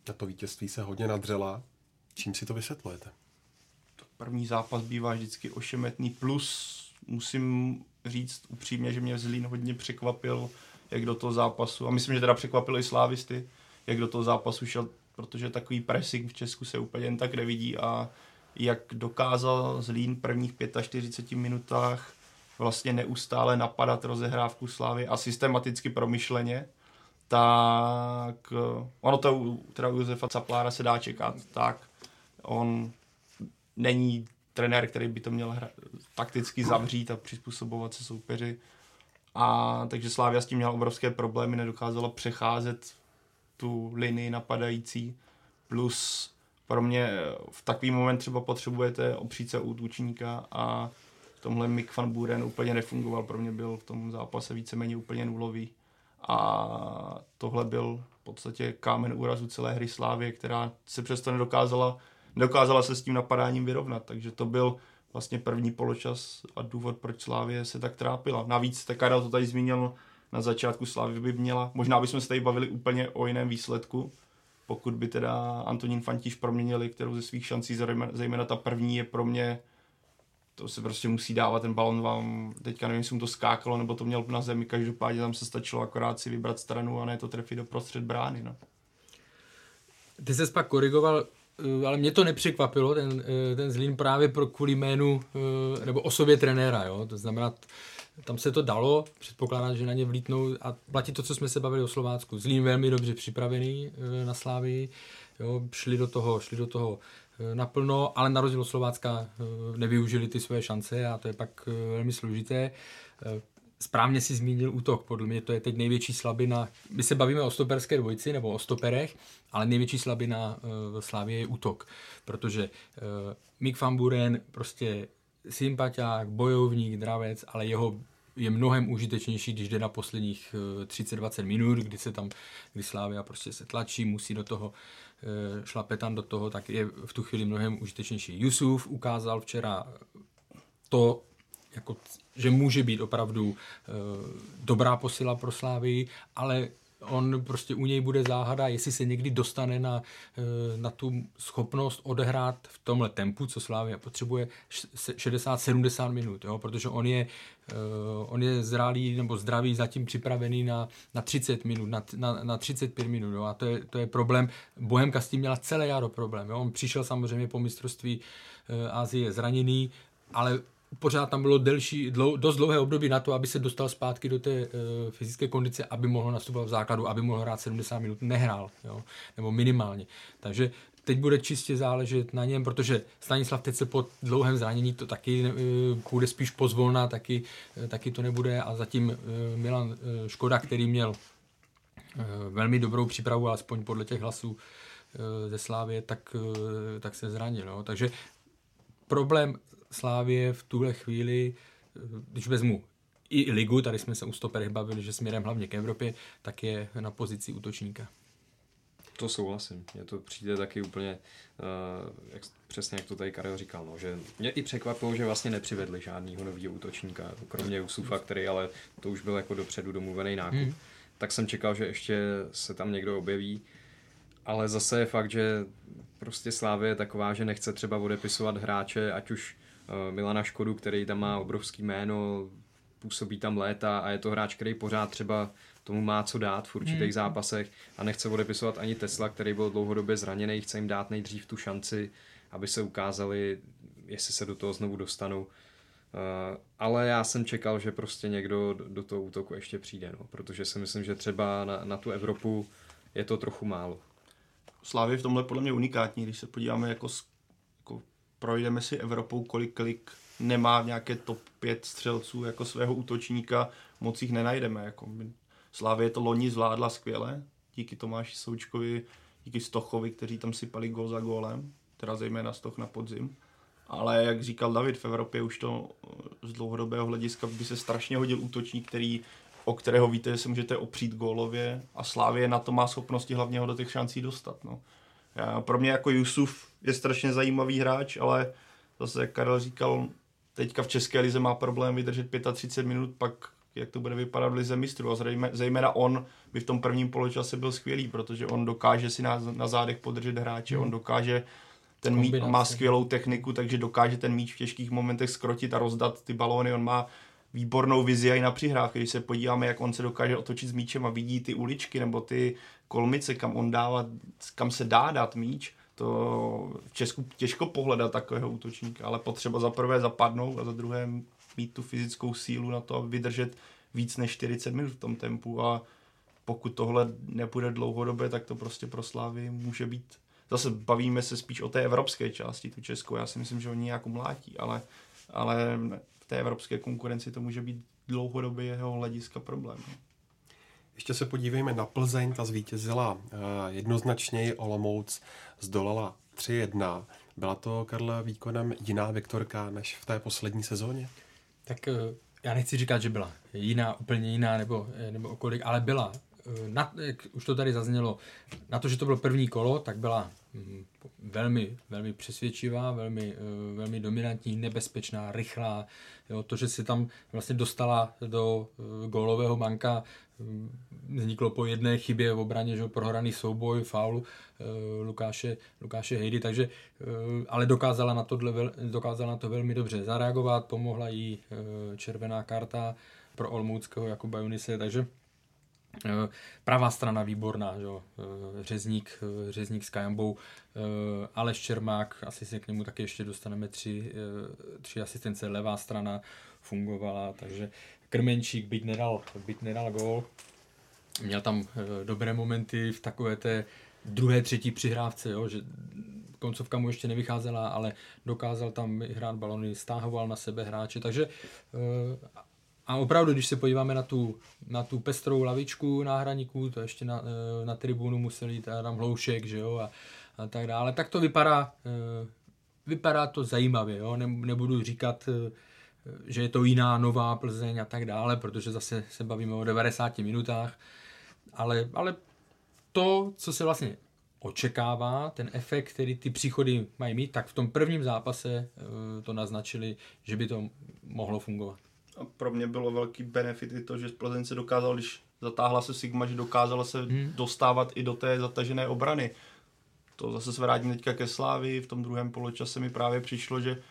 Speaker 4: Na to vítězství se hodně nadřela. Čím si to vysvětlujete?
Speaker 6: první zápas bývá vždycky ošemetný, plus musím říct upřímně, že mě Zlín hodně překvapil, jak do toho zápasu, a myslím, že teda překvapil i slávisty, jak do toho zápasu šel, protože takový pressing v Česku se úplně jen tak nevidí a jak dokázal Zlín prvních 45 minutách vlastně neustále napadat rozehrávku Slávy a systematicky promyšleně, tak eh, ono to teda u Josefa Caplára se dá čekat, tak on není trenér, který by to měl hra, takticky zavřít a přizpůsobovat se soupeři. A takže Slávia s tím měla obrovské problémy, nedokázala přecházet tu linii napadající. Plus pro mě v takový moment třeba potřebujete opřít se útočníka a tomhle Mick van Buren úplně nefungoval. Pro mě byl v tom zápase víceméně úplně nulový. A tohle byl v podstatě kámen úrazu celé hry Slávě, která se přesto nedokázala, nedokázala se s tím napadáním vyrovnat. Takže to byl vlastně první poločas a důvod, proč Slávě se tak trápila. Navíc, tak Karel to tady zmínil, na začátku Slávy by měla, možná bychom se tady bavili úplně o jiném výsledku, pokud by teda Antonín Fantíš proměnili, kterou ze svých šancí, zejména ta první je pro mě to se prostě musí dávat, ten balon vám, teďka nevím, jestli mu to skákalo, nebo to měl na zemi, každopádně tam se stačilo akorát si vybrat stranu a ne to trefit do prostřed brány, no.
Speaker 7: Ty se pak korigoval, eh, ale mě to nepřekvapilo, ten, eh, ten Zlín právě pro kvůli jménu eh, nebo osobě trenéra, jo? to znamená, tam se to dalo, předpokládám, že na ně vlítnou a platí to, co jsme se bavili o Slovácku. Zlín velmi dobře připravený na Slávii, jo? šli do toho, šli do toho naplno, ale na rozdíl od Slovácka eh, nevyužili ty své šance a to je pak eh, velmi složité. Správně si zmínil útok, podle mě to je teď největší slabina. My se bavíme o stoperské dvojici nebo o stoperech, ale největší slabina v Slávě je útok, protože Mick van Buren prostě sympatiák, bojovník, dravec, ale jeho je mnohem užitečnější, když jde na posledních 30-20 minut, kdy se tam, kdy Slávia prostě se tlačí, musí do toho Eh, šlape tam do toho, tak je v tu chvíli mnohem užitečnější. Yusuf ukázal včera to, jako, že může být opravdu uh, dobrá posila pro Slávy, ale on prostě u něj bude záhada, jestli se někdy dostane na, eh, na tu schopnost odehrát v tomhle tempu, co Slávia potřebuje, 60-70 minut, jo? protože on je, eh, on je zralý nebo zdravý, zatím připravený na, na 30 minut, na, na, na 35 minut jo? a to je, to je problém. Bohemka s tím měla celé jaro problém. Jo? On přišel samozřejmě po mistrovství eh, Asie zraněný, ale pořád tam bylo delší, dlou, dost dlouhé období na to, aby se dostal zpátky do té uh, fyzické kondice, aby mohl nastupovat v základu, aby mohl hrát 70 minut. Nehrál, jo? nebo minimálně. Takže teď bude čistě záležet na něm, protože Stanislav teď se po dlouhém zranění to taky uh, půjde spíš pozvolna, taky, uh, taky to nebude a zatím uh, Milan uh, Škoda, který měl uh, velmi dobrou přípravu, alespoň podle těch hlasů uh, ze Slávě, tak, uh, tak se zranil. No. Takže problém Slávě v tuhle chvíli, když vezmu i ligu, tady jsme se u stoperech bavili, že směrem hlavně k Evropě, tak je na pozici útočníka.
Speaker 5: To souhlasím. Mně to přijde taky úplně, uh, jak, přesně jak to tady Karel říkal, no, že mě i překvapilo, že vlastně nepřivedli žádného nového útočníka, kromě Usufa, který ale to už byl jako dopředu domluvený nákup. Hmm. Tak jsem čekal, že ještě se tam někdo objeví, ale zase je fakt, že prostě Slávě je taková, že nechce třeba odepisovat hráče, ať už Eh, Milana Škodu, který tam má obrovský jméno, působí tam léta a je to hráč, který pořád třeba tomu má co dát v určitých hmm. zápasech a nechce odepisovat ani Tesla, který byl dlouhodobě zraněný, chce jim dát nejdřív tu šanci, aby se ukázali, jestli se do toho znovu dostanou. Uh, ale já jsem čekal, že prostě někdo do toho útoku ještě přijde, no, protože si myslím, že třeba na, na tu Evropu je to trochu málo.
Speaker 6: Slávy v tomhle podle mě unikátní, když se podíváme jako projdeme si Evropou, kolik klik nemá nějaké top 5 střelců jako svého útočníka, moc jich nenajdeme. Jako Slávě to loni zvládla skvěle, díky Tomáši Součkovi, díky Stochovi, kteří tam sypali gol za gólem, teda zejména Stoch na podzim. Ale jak říkal David, v Evropě už to eh, z dlouhodobého hlediska by se strašně hodil útočník, který, o kterého víte, že se můžete opřít gólově a Slávě na to má schopnosti hlavně ho do těch šancí dostat. No. Já, pro mě jako Jusuf je strašně zajímavý hráč, ale zase, jak Karel říkal, teďka v České lize má problém vydržet 35 minut, pak jak to bude vypadat v lize mistrů. A zřejmě, zejména on by v tom prvním poločase byl skvělý, protože on dokáže si na, na zádech podržet hráče, hmm. on dokáže ten míč má skvělou techniku, takže dokáže ten míč v těžkých momentech skrotit a rozdat ty balóny. On má výbornou vizi i na přihrávky. Když se podíváme, jak on se dokáže otočit s míčem a vidí ty uličky nebo ty kolmice, kam on dává, kam se dá dát míč, to v Česku těžko pohledat takového útočníka, ale potřeba za prvé zapadnout a za druhé mít tu fyzickou sílu na to, aby vydržet víc než 40 minut v tom tempu a pokud tohle nepůjde dlouhodobě, tak to prostě pro Slávy může být zase bavíme se spíš o té evropské části, tu českou. Já si myslím, že oni nějak umlátí, ale, ale v té evropské konkurenci to může být dlouhodobě jeho hlediska problém. no.
Speaker 4: Ještě se podívejme na Plzeň, ta zvítězila eh, jednoznačněji, Olomouc zdolala 3-1. Byla to, Karle, výkonem jiná Viktorka než v té poslední sezóně?
Speaker 7: Tak eh, já nechci říkat, že byla jiná, úplně jiná, nebo, eh, nebo okolik, ale byla. Na, jak už to tady zaznělo, na to, že to bylo první kolo, tak byla mm, velmi, velmi přesvědčivá, velmi, velmi dominantní, nebezpečná, rychlá. Jo, to, že si tam vlastně dostala do gólového banka, vzniklo po jedné chybě v obraně, že prohraný souboj, faul eh, Lukáše, Lukáše Hejdy, takže, eh, ale dokázala na, tohle, dokázala na to velmi dobře zareagovat, pomohla jí eh, červená karta pro Olmouckého Jakuba Junise, takže Pravá strana výborná, že? Řezník, Řezník s Kajambou, Aleš Čermák, asi se k němu taky ještě dostaneme tři, tři asistence, levá strana fungovala, takže Krmenčík, byť nedal, byť nedal gól, měl tam eh, dobré momenty v takové té druhé, třetí přihrávce, jo, že koncovka mu ještě nevycházela, ale dokázal tam hrát balony, stáhoval na sebe hráče, takže eh, a opravdu, když se podíváme na tu, na tu pestrou lavičku náhradníků, to ještě na, eh, na tribunu musel jít Adam Hloušek, že jo, a, a tak dále, tak to vypadá, vypadá to zajímavě, jo, Ne, nebudu říkat, že je to jiná nová Plzeň a tak dále, protože zase se bavíme o 90 minutách, ale, ale to, co se vlastně očekává, ten efekt, který ty příchody mají mít, tak v tom prvním zápase eh, to naznačili, že by to mohlo fungovat.
Speaker 6: A pro mě bylo velký benefit i to, že Plzeň se dokázal, když zatáhla se Sigma, že dokázala se hmm. dostávat i do té zatažené obrany. To zase se vrátím teďka ke Slávi. V tom druhém poločase mi právě přišlo, že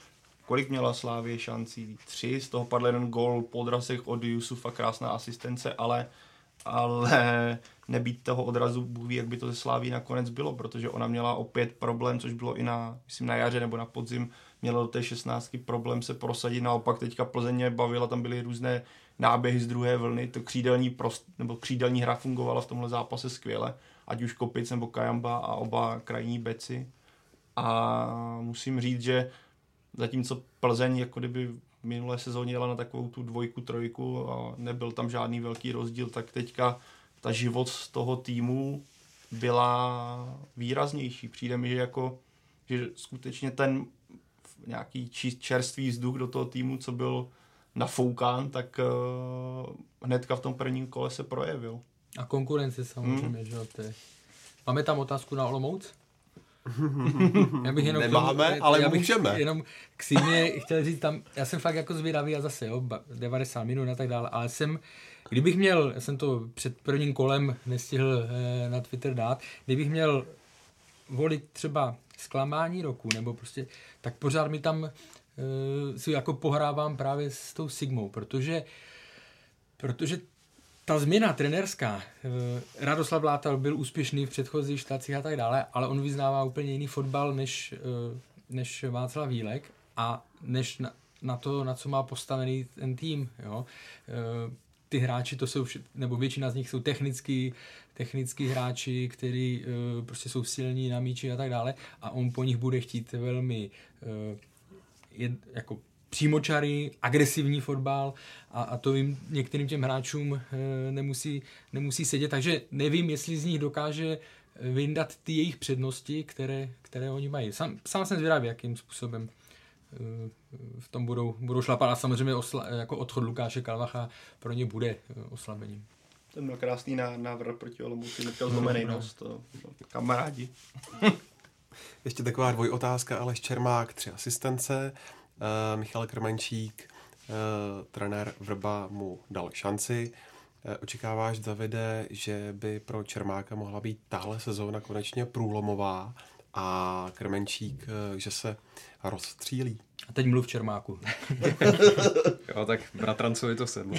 Speaker 6: kolik měla Slávě šancí? Tři, z toho padl jeden gol po odrazech od Jusufa, krásná asistence, ale, ale nebýt toho odrazu, Bůh ví, jak by to ze Sláví nakonec bylo, protože ona měla opět problém, což bylo i na, myslím, na jaře nebo na podzim, měla do té 16 problém se prosadit, naopak teďka Plzeň mě bavila, tam byly různé náběhy z druhé vlny, to křídelní, prost, nebo křídelní hra fungovala v tomhle zápase skvěle, ať už Kopic nebo Kajamba a oba krajní beci. A musím říct, že zatímco Plzeň jako kdyby v minulé sezóně jela na takovou tu dvojku, trojku a nebyl tam žádný velký rozdíl, tak teďka ta život z toho týmu byla výraznější. Přijde mi, že jako že skutečně ten nějaký čist, čerstvý vzduch do toho týmu, co byl nafoukán, tak uh, hnedka v tom prvním kole se projevil.
Speaker 7: A konkurence samozřejmě, hmm. že jo. Máme tam otázku na Olomouc? Já bych jenom
Speaker 4: Nemáme,
Speaker 7: tomu,
Speaker 4: ale
Speaker 7: já bych
Speaker 4: můžeme.
Speaker 7: Jenom k Sigmě chtěl říct tam, já jsem fakt jako zvědavý a zase, jo, ba- 90 minut a tak dále, ale jsem, kdybych měl, já jsem to před prvním kolem nestihl eh, na Twitter dát, kdybych měl volit třeba zklamání roku, nebo prostě, tak pořád mi tam eh, si jako pohrávám právě s tou Sigmou, protože protože ta změna trenerská, eh, Radoslav Látal byl úspěšný v předchozích štacích a tak dále, ale on vyznává úplně jiný fotbal než, eh, než Václav Vílek a než na, na to, na co má postavený ten tým. Jo. Eh, Ty hráči, to jsou, nebo většina z nich jsou technický, technický hráči, kteří prostě jsou silní na míči a tak dále a on po nich bude chtít velmi jako přímočarý, agresivní fotbal a, a to jim některým těm hráčům e, nemusí, nemusí sedět, takže nevím, jestli z nich dokáže vyndat ty jejich přednosti, které, které oni mají. Sám, sám jsem zvědavý, jakým způsobem e, v tom budou, budou šlapat a samozřejmě osla, jako odchod Lukáše Kalvacha pro ně bude oslabením.
Speaker 6: To byl krásný ná- návrh proti Olomouci, nechtěl zlomený nos, to, to kamarádi.
Speaker 4: Ještě taková dvojotázka, Aleš Čermák, tři asistence, uh, Michal Krmenčík, uh, trenér Vrba mu dal šanci. Uh, očekáváš, Davide, že by pro Čermáka mohla být tahle sezóna konečně průlomová a Krmenčík, že se rozstřílí.
Speaker 7: A teď mluv Čermáku.
Speaker 5: jo, tak bratrancovi to sedlo.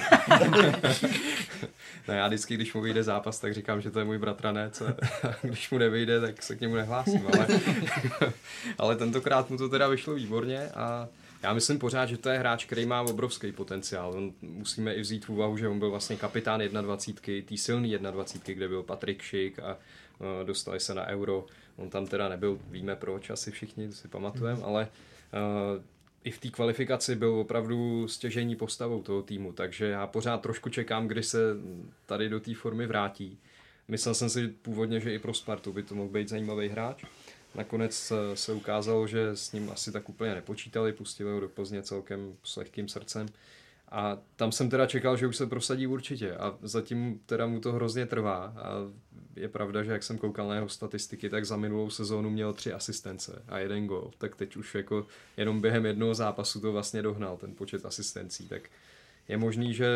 Speaker 5: no já vždycky, když mu vyjde zápas, tak říkám, že to je můj bratranec a když mu nevyjde, tak se k němu nehlásím, ale, ale tentokrát mu to teda vyšlo výborně a já myslím pořád, že to je hráč, který má obrovský potenciál. On, musíme i vzít v úvahu, že on byl vlastně kapitán 21, tý silný 21, kde byl Patrik Šik a uh, dostali se na euro. On tam teda nebyl, víme proč, asi všichni to si pamatujeme, mm. ale uh, i v té kvalifikaci byl opravdu stěžení postavou toho týmu, takže já pořád trošku čekám, kdy se tady do té formy vrátí. Myslel jsem si původně, že i pro Spartu by to mohl být zajímavý hráč. Nakonec se ukázalo, že s ním asi tak úplně nepočítali, pustili ho do Plzně celkem s lehkým srdcem. A tam jsem teda čekal, že už se prosadí určitě a zatím teda mu to hrozně trvá a je pravda, že jak jsem koukal na jeho statistiky, tak za minulou sezónu měl tři asistence a jeden gol. Tak teď už jako jenom během jednoho zápasu to vlastně dohnal, ten počet asistencí. Tak je možný, že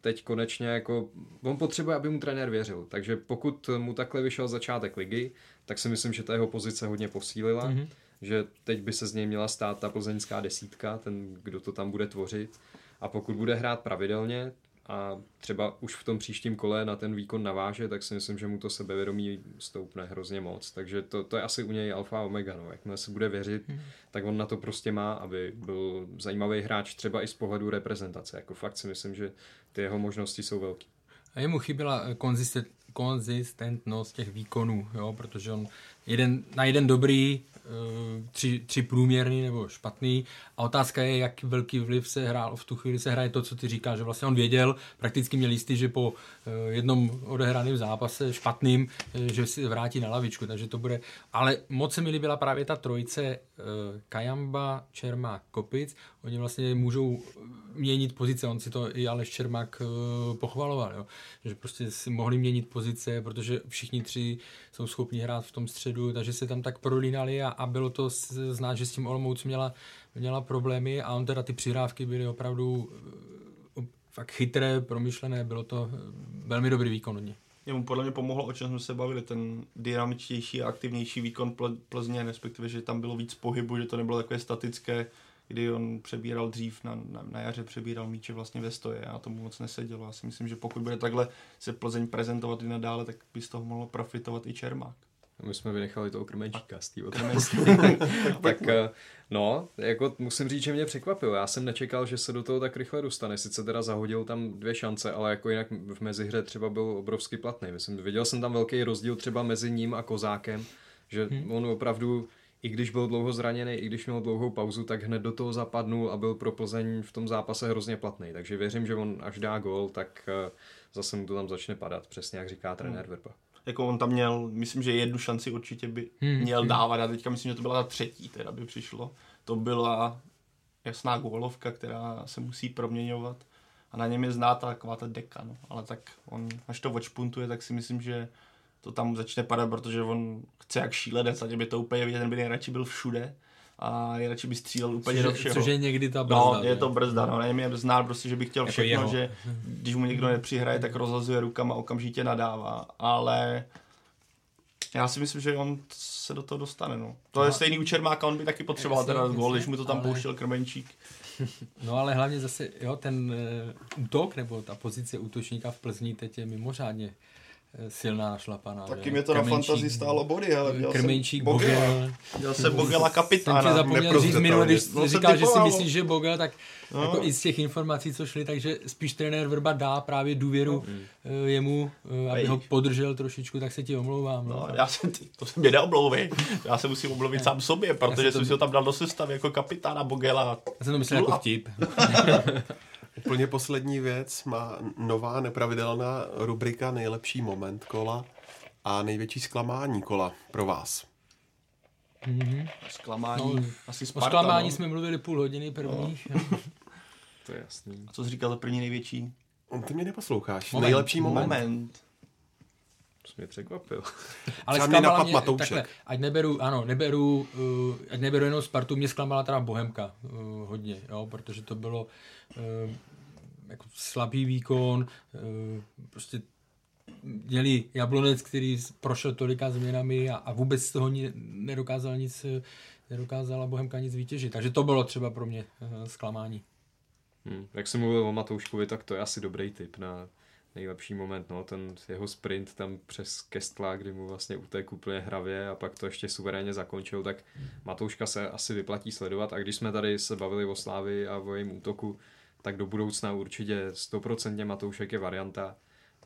Speaker 5: teď konečně jako, on potřebuje, aby mu trenér věřil, takže pokud mu takhle vyšel začátek ligy, tak si myslím, že ta jeho pozice hodně posílila, mm-hmm. že teď by se z něj měla stát ta plzeňská desítka, ten, kdo to tam bude tvořit a pokud bude hrát pravidelně, a třeba už v tom příštím kole na ten výkon naváže, tak si myslím, že mu to sebevědomí stoupne hrozně moc. Takže to, to je asi u něj alfa a omega. No. Jakmile se bude věřit, hmm. tak on na to prostě má, aby byl zajímavý hráč třeba i z pohledu reprezentace. Jako fakt si myslím, že ty jeho možnosti jsou velké.
Speaker 7: A jemu chyběla konzistent, konzistentnost těch výkonů, jo, protože on jeden, na jeden dobrý tři, tři průměrný nebo špatný. A otázka je, jak velký vliv se hrál v tu chvíli se hraje to, co ty říkáš, že vlastně on věděl, prakticky měl jistý, že po eh, jednom odehraném zápase špatným, eh, že si vrátí na lavičku, takže to bude, ale moc se mi líbila právě ta trojice Kajamba, Čermák, Kopic, oni vlastně můžou měnit pozice, on si to i Aleš Čermák pochvaloval, jo? že prostě si mohli měnit pozice, protože všichni tři jsou schopni hrát v tom středu, takže se tam tak prolínali a, a bylo to znát, že s tím Olomouc měla, měla problémy a on teda ty přihrávky byly opravdu eh, fakt chytré, promyšlené, bylo to eh, velmi dobrý výkon od
Speaker 6: Jemu podle mě pomohlo, o čem jsme se bavili, ten dynamičtější a aktivnější výkon Plzně, respektive, že tam bylo víc pohybu, že to nebylo takové statické, kdy on přebíral dřív na, na, na jaře, přebíral míče vlastně ve stoje a tomu moc nesedělo. Já si myslím, že pokud bude takhle se Plzeň prezentovat i nadále, tak by z toho mohlo profitovat i Čermák.
Speaker 5: My jsme vynechali toho krmenčíka z té Tak eh, no, jako musím říct, že mě překvapilo. Já jsem nečekal, že se do toho tak rychle dostane. Sice teda zahodil tam dvě šance, ale jako jinak v mezihře třeba byl obrovský platný. Myslím, viděl jsem tam velký rozdíl třeba mezi ním a Kozákem, že hmm. on opravdu i když byl dlouho zraněný, i když měl dlouhou pauzu, tak hned do toho zapadnul a byl pro Plzeň v tom zápase hrozně platný. Takže věřím, že on až dá gol, tak eh, zase mu to tam začne padat, přesně jak říká trenér hmm. Verba.
Speaker 6: Jako on tam měl, myslím, že jednu šanci určitě by hmm. měl hmm. dávat a teďka myslím, že to byla ta třetí, teda by přišlo. To byla jasná gólovka, která se musí proměňovat a na něm je znát taková ta deka, no. ale tak on, až to odšpuntuje, tak si myslím, že to tam začne padat, protože on chce jak šílenec, ať by to úplně vidět, ten by nejradši byl všude a nejradši by střílel úplně
Speaker 7: což
Speaker 6: do všeho.
Speaker 7: Což je někdy ta brzda.
Speaker 6: No, je to brzda, no, nevím, je znát prostě, že by chtěl jako všechno, jeho. že když mu někdo nepřihraje, tak rozhazuje rukama a okamžitě nadává, ale já si myslím, že on se do toho dostane, no. To je stejný u Čermáka, on by taky potřeboval teda gól, když mu to tam ale... pouštěl Krmenčík.
Speaker 7: No ale hlavně zase, jo, ten uh, útok, nebo ta pozice útočníka v Plzni teď je mimořádně silná našlapaná.
Speaker 6: Taky mě to na fantazii stálo body, ale
Speaker 7: měl Krmenčík, jsem Bogel. Bogel.
Speaker 6: Měl jsem Bogela kapitána.
Speaker 7: Jsem tě zapomněl říct minule, když no, říkal, že si myslíš, že Bogel, tak no. jako i z těch informací, co šly, takže spíš trenér Vrba dá právě důvěru no. jemu, eh, aby Ej. ho podržel trošičku, tak se ti omlouvám.
Speaker 6: No, no já jsem, ty, to se mě neomlouvej. Já se musím omluvit sám sobě, protože jsem si ho tam dal do sestavy jako kapitána Bogela.
Speaker 7: Já jsem to myslel jako vtip.
Speaker 4: Úplně poslední věc má nová nepravidelná rubrika Nejlepší moment kola a největší zklamání kola pro vás.
Speaker 6: Mm-hmm. Zklamání, no, asi Sparta,
Speaker 7: O zklamání no. jsme mluvili půl hodiny prvních. No.
Speaker 5: to je jasný.
Speaker 6: A co jsi říkal první největší?
Speaker 4: On ty mě neposloucháš. Moment. Nejlepší moment. moment.
Speaker 5: To mě překvapil.
Speaker 7: Ale mě, takhle, ať neberu, ano, neberu, uh, ať neberu jenom Spartu, mě zklamala teda Bohemka uh, hodně, jo, protože to bylo uh, jako slabý výkon, uh, prostě měli Jablonec, který prošel tolika změnami a, a vůbec z toho ni, nedokázal nic, nedokázala Bohemka nic vytěžit. Takže to bylo třeba pro mě uh, zklamání.
Speaker 5: Hmm. Jak jsem mluvil o Matouškovi, tak to je asi dobrý tip na nejlepší moment, no, ten jeho sprint tam přes Kestla, kdy mu vlastně utek úplně hravě a pak to ještě suverénně zakončil, tak Matouška se asi vyplatí sledovat a když jsme tady se bavili o Slávy a o jejím útoku, tak do budoucna určitě stoprocentně Matoušek je varianta,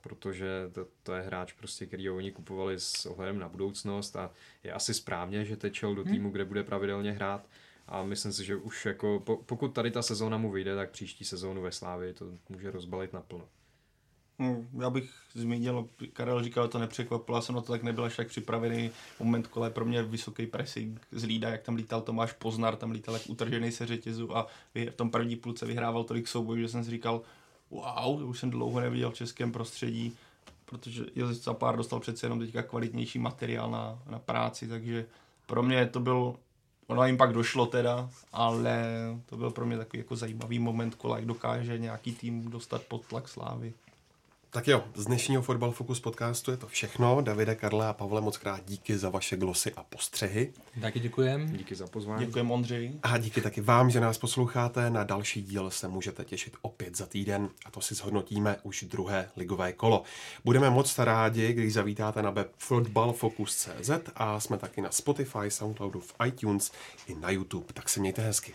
Speaker 5: protože to, to je hráč, prostě, který oni kupovali s ohledem na budoucnost a je asi správně, že tečel do týmu, kde bude pravidelně hrát a myslím si, že už jako, pokud tady ta sezóna mu vyjde, tak příští sezónu ve Slávii to může rozbalit naplno.
Speaker 6: Hmm, já bych zmínil, Karel říkal, to nepřekvapilo, jsem na to tak nebyl až tak připravený. Moment kole pro mě vysoký pressing z Lída, jak tam lítal Tomáš Poznar, tam lítal jak utržený se řetězu a v tom první půlce vyhrával tolik soubojů, že jsem si říkal, wow, už jsem dlouho neviděl v českém prostředí, protože Josef Zapár dostal přece jenom teďka kvalitnější materiál na, na práci, takže pro mě to byl Ono jim pak došlo teda, ale to byl pro mě takový jako zajímavý moment, kolik jak dokáže nějaký tým dostat pod tlak slávy.
Speaker 4: Tak jo, z dnešního Fotbal Focus podcastu je to všechno. Davide, Karle a Pavle, moc krát díky za vaše glosy a postřehy.
Speaker 7: Taky děkujem.
Speaker 5: Díky za pozvání.
Speaker 6: Děkujem Ondřej.
Speaker 4: A díky taky vám, že nás posloucháte. Na další díl se můžete těšit opět za týden a to si zhodnotíme už druhé ligové kolo. Budeme moc rádi, když zavítáte na web fotbalfocus.cz a jsme taky na Spotify, Soundcloudu, v iTunes i na YouTube. Tak se mějte hezky.